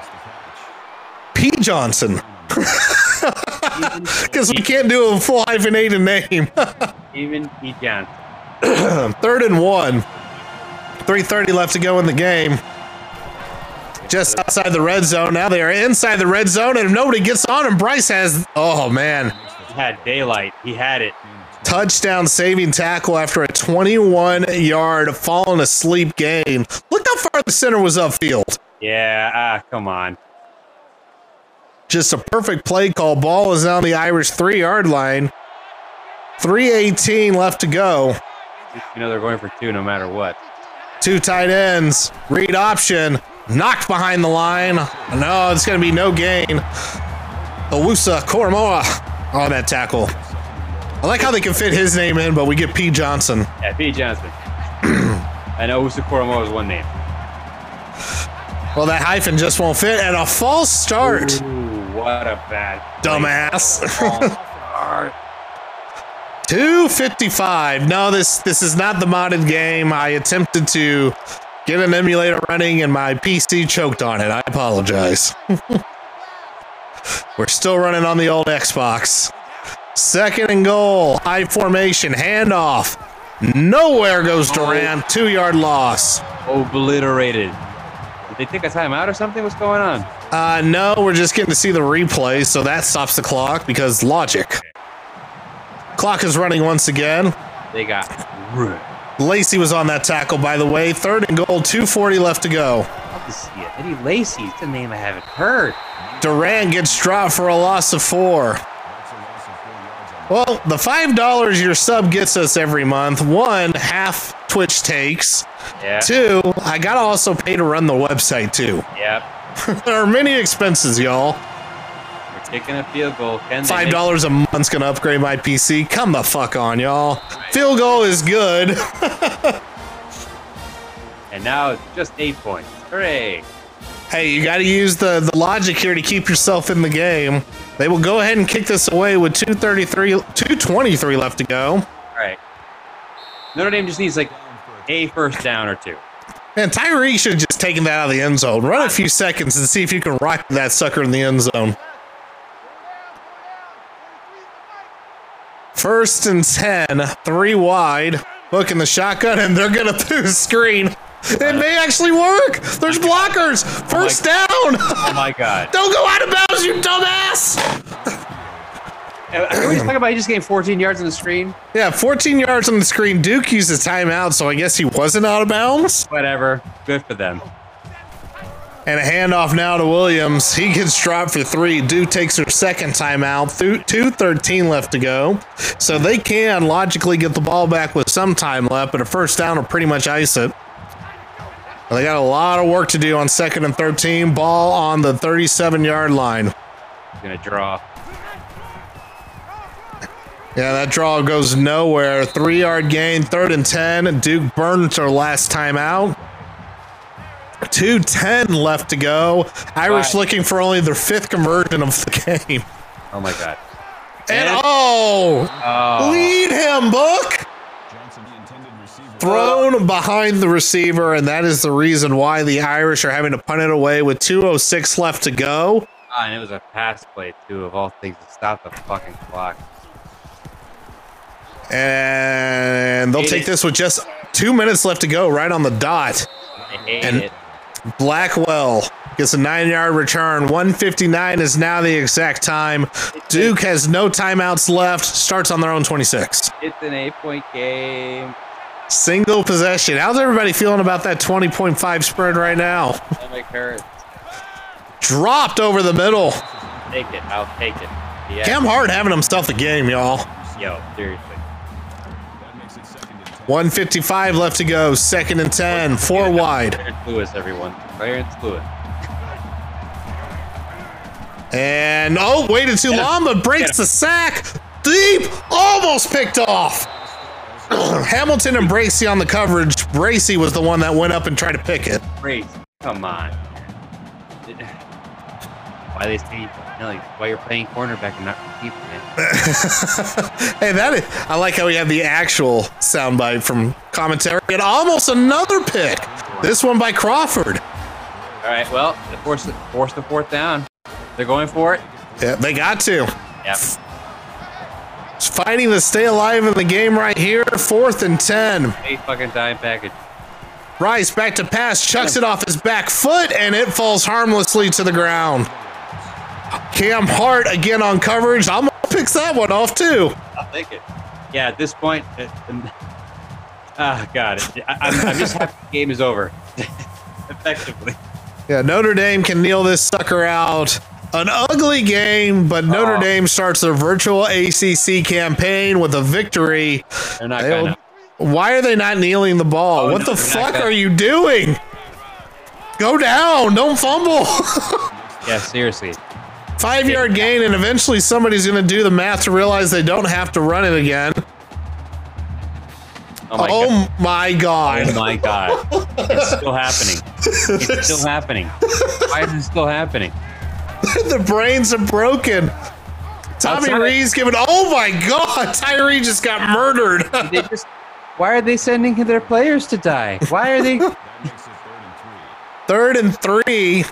Pete Johnson. Because we can't do a full hyphenated name.
even P. Johnson.
Third and one. 3.30 left to go in the game. Just outside the red zone. Now they are inside the red zone, and if nobody gets on him, Brice has. Oh, man.
He had daylight. He had it.
Touchdown saving tackle after a 21 yard falling asleep game. Look how far the center was upfield.
Yeah, ah, come on.
Just a perfect play call. Ball is on the Irish three yard line. 318 left to go.
You know they're going for two no matter what.
Two tight ends. Read option. Knocked behind the line. No, it's going to be no gain. Owusu Koramoah on that tackle. I like how they can fit his name in, but we get P. Johnson.
Yeah, Pete Johnson. I know Owusu-Koramoah is one name.
Well, that hyphen just won't fit. And a false start.
Ooh, what a bad
Dumbass. 255. No, this this is not the modded game. I attempted to get an emulator running and my PC choked on it. I apologize. We're still running on the old Xbox. Second and goal. High formation. Handoff. Nowhere goes oh. Durant. Two yard loss.
Obliterated. They take a timeout or something? What's going on?
Uh, no, we're just getting to see the replay, so that stops the clock because logic. Clock is running once again.
They got ruined.
Lacey was on that tackle, by the way. Third and goal, 240 left to go.
Love to see it. Eddie Lacy. It's a name I haven't heard.
Durant gets dropped for a loss of four. Well, the five dollars your sub gets us every month. One, half Twitch takes.
Yeah.
Two, I gotta also pay to run the website too.
Yep.
there are many expenses, y'all.
We're kicking a field goal. Can
Five dollars a month's gonna upgrade my PC. Come the fuck on, y'all. Field goal is good.
And now it's just eight points. Hooray!
hey, you gotta use the, the logic here to keep yourself in the game. They will go ahead and kick this away with 233 223 left to go.
All right. Notre Dame just needs like a first down or two.
Man, Tyree should have just taken that out of the end zone. Run a few seconds and see if you can rock that sucker in the end zone. First and 10, three wide, hooking the shotgun, and they're going to do a screen. It may actually work. There's blockers. First oh down.
Oh my god!
Don't go out of bounds, you dumbass.
Can we just talk about he just gained 14 yards on the screen?
Yeah, 14 yards on the screen. Duke used a timeout, so I guess he wasn't out of bounds.
Whatever. Good for them.
And a handoff now to Williams. He gets dropped for three. Duke takes her second timeout. Th- 2.13 left to go. So they can logically get the ball back with some time left, but a first down will pretty much ice it. They got a lot of work to do on second and 13. Ball on the 37 yard line.
He's gonna draw.
Yeah, that draw goes nowhere. Three yard gain, third and 10. Duke burns her last time out. 210 left to go. Irish
Right.
looking for only their fifth conversion of the game.
Oh my god.
And
And-
oh,
Oh.
lead him, Book.
Johnson, the intended receiver.
Thrown behind the receiver, and that is the reason why the Irish are having to punt it away with 206 left to go.
Ah, and it was a pass play too, of all things, to stop the fucking clock.
And they'll take this with just two minutes left to go, right on the dot. And-
it.
Blackwell gets a nine yard return. 159 is now the exact time. Duke has no timeouts left, starts on their own 26.
It's an eight-point game.
Single possession. How's everybody feeling about that 20.5 spread right now?
Stomach hurts.
Dropped over the middle.
Take it. I'll take it. Yeah.
Cam Hart having himself a game, y'all.
Yo, seriously.
155 left to go. Second and 10. Four wide.
Clarence Lewis, everyone. Clarence Lewis.
And oh, waited too long, but breaks the sack. Deep, almost picked off. Hamilton and Bracy on the coverage. Bracy was the one that went up and tried to pick it.
Bracy, Come on. Why they say, you know, like, why you're playing cornerback and not receiver?
Hey, that is, I like how we have the actual soundbite from commentary. And almost another pick. This one by Crawford.
All right, well, force, force the fourth down. They're going for it.
Yeah, they got to.
Yep.
Fighting to stay alive in the game right here. Fourth and 10.
Eight fucking time package.
Rice back to pass, chucks it off his back foot, and it falls harmlessly to the ground. Cam Hart again on coverage. I'm gonna picks that one off too.
I'll take it. Yeah, at this point, it, um, ah, God, I, I'm, I'm just happy the game is over. Effectively.
Yeah, Notre Dame can kneel this sucker out. An ugly game, but Notre
Oh.
Dame starts their virtual ACC campaign with a victory.
They're not gonna.
Why are they not kneeling the ball?
Oh,
what
no,
the fuck are you doing? Go down! Don't fumble!
Yeah, seriously.
Five yard gain, and eventually somebody's going to do the math to realize they don't have to run it again.
Oh my
oh
God.
my god.
Oh my God. It's still happening. It's still happening. Why is it still happening?
the brains are broken. Tommy
Outside-
Reed's giving. Oh my God! Tyree just got murdered.
Just. Why are they sending their players to die? Why are they?
That makes it third and three.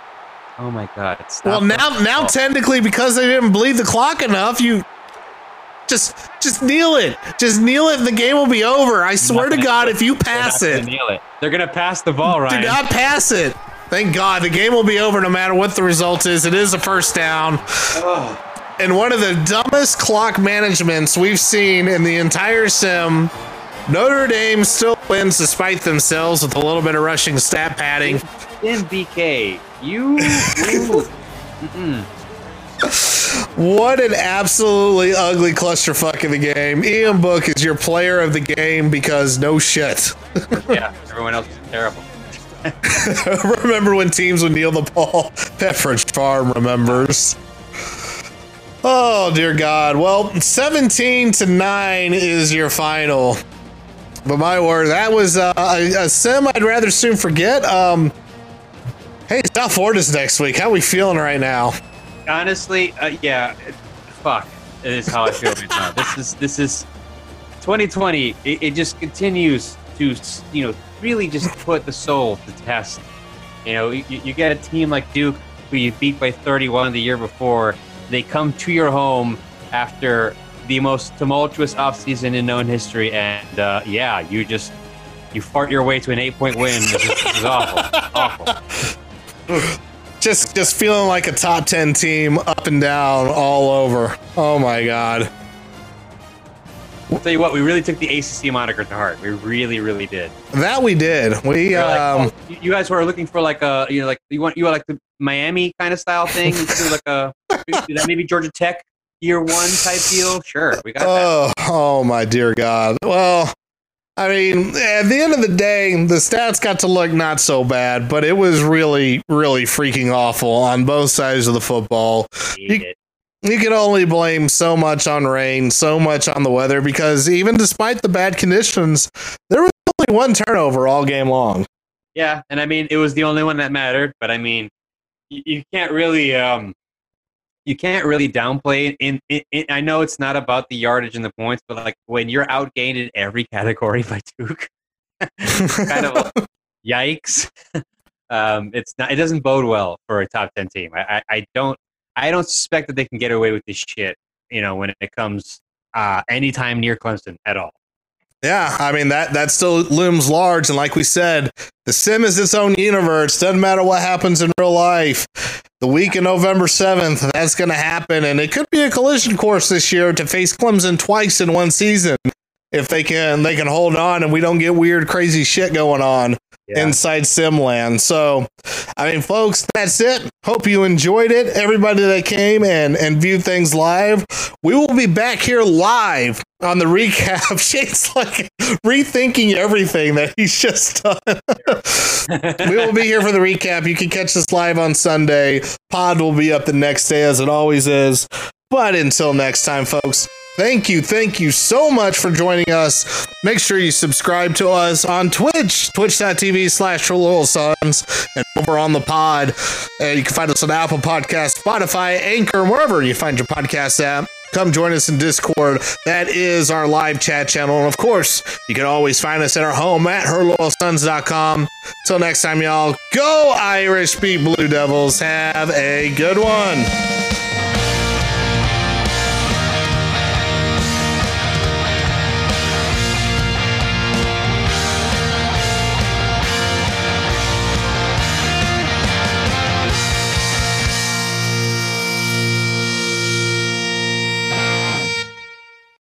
Third and three.
Oh my God! Stop
Well, now, now
Oh,
technically, because they didn't bleed the clock enough, you just just kneel it. Just kneel it, and the game will be over. I swear to God, if you pass it,
nail it. They're gonna pass the ball,
right?
do
not pass it. Thank God, the game will be over no matter what the result is. It is a first down. And one of the dumbest clock managements we've seen in the entire sim. Notre Dame still wins despite themselves with a little bit of rushing stat padding.
Then BK, you.
What an absolutely ugly clusterfuck of the game. Ian Book is your player of the game because no shit.
Yeah, everyone else is terrible.
Remember when teams would kneel the ball? Pepperidge Farm remembers. Oh dear God. Well, 17 to 9 is your final. But my word, that was uh, a, a sim I'd rather soon forget. Um, hey, South Florida's next week. How are we feeling right now?
Honestly, uh, yeah, fuck. Is how I feel right now. This is this is 2020. It, it just continues to you know really just put the soul to test. You know, you, you get a team like Duke who you beat by 31 the year before. They come to your home after the most tumultuous offseason in known history, and uh, yeah, you just you fart your way to an eight point win. This is, this is awful, awful.
Just just feeling like a top 10 team up and down all over. Oh my God.
I'll tell you what, we really took the ACC moniker to heart. We really, really did.
That we did. We
like,
um
oh, you- guys were looking for like a, you know, like you want you want like the Miami kind of style thing, like a that maybe Georgia Tech year one type deal. Sure, we got that.
Oh, oh my dear God. Well, I mean, at the end of the day, the stats got to look not so bad, but it was really, really freaking awful on both sides of the football.
It.
You can only blame so much on rain, so much on the weather, because even despite the bad conditions, there was only one turnover all game long.
Yeah, and I mean it was the only one that mattered, but I mean you, you can't really um you can't really downplay it. I know it's not about the yardage and the points, but like when you're outgained in every category by Duke, kind of yikes. um, it's not. It doesn't bode well for a top ten team. I, I, I don't. I don't suspect that they can get away with this shit. You know, when it comes uh, anytime near Clemson at all.
Yeah, I mean that that still looms large, and like we said, the sim is its own universe. Doesn't matter what happens in real life. The week of November seventh, that's going to happen, and it could be a collision course this year to face Clemson twice in one season. If they can, they can hold on, and we don't get weird, crazy shit going on inside Simland. So, I mean, folks, that's it. Hope you enjoyed it. Everybody that came and and viewed things live, we will be back here live on the recap. Shane's like rethinking everything that he's just done. we will be here for the recap. You can catch us live on Sunday. Pod will be up the next day, as it always is. But until next time, folks, thank you, thank you so much for joining us. Make sure you subscribe to us on Twitch, twitch.tv slash Sons, and over on the pod. Uh, you can find us on Apple Podcasts, Spotify, Anchor, wherever you find your podcast app. Come join us in Discord. That is our live chat channel. And of course, you can always find us at our home at herloyalsons.com. Till next time, y'all, go Irish, beat Blue Devils. Have a good one.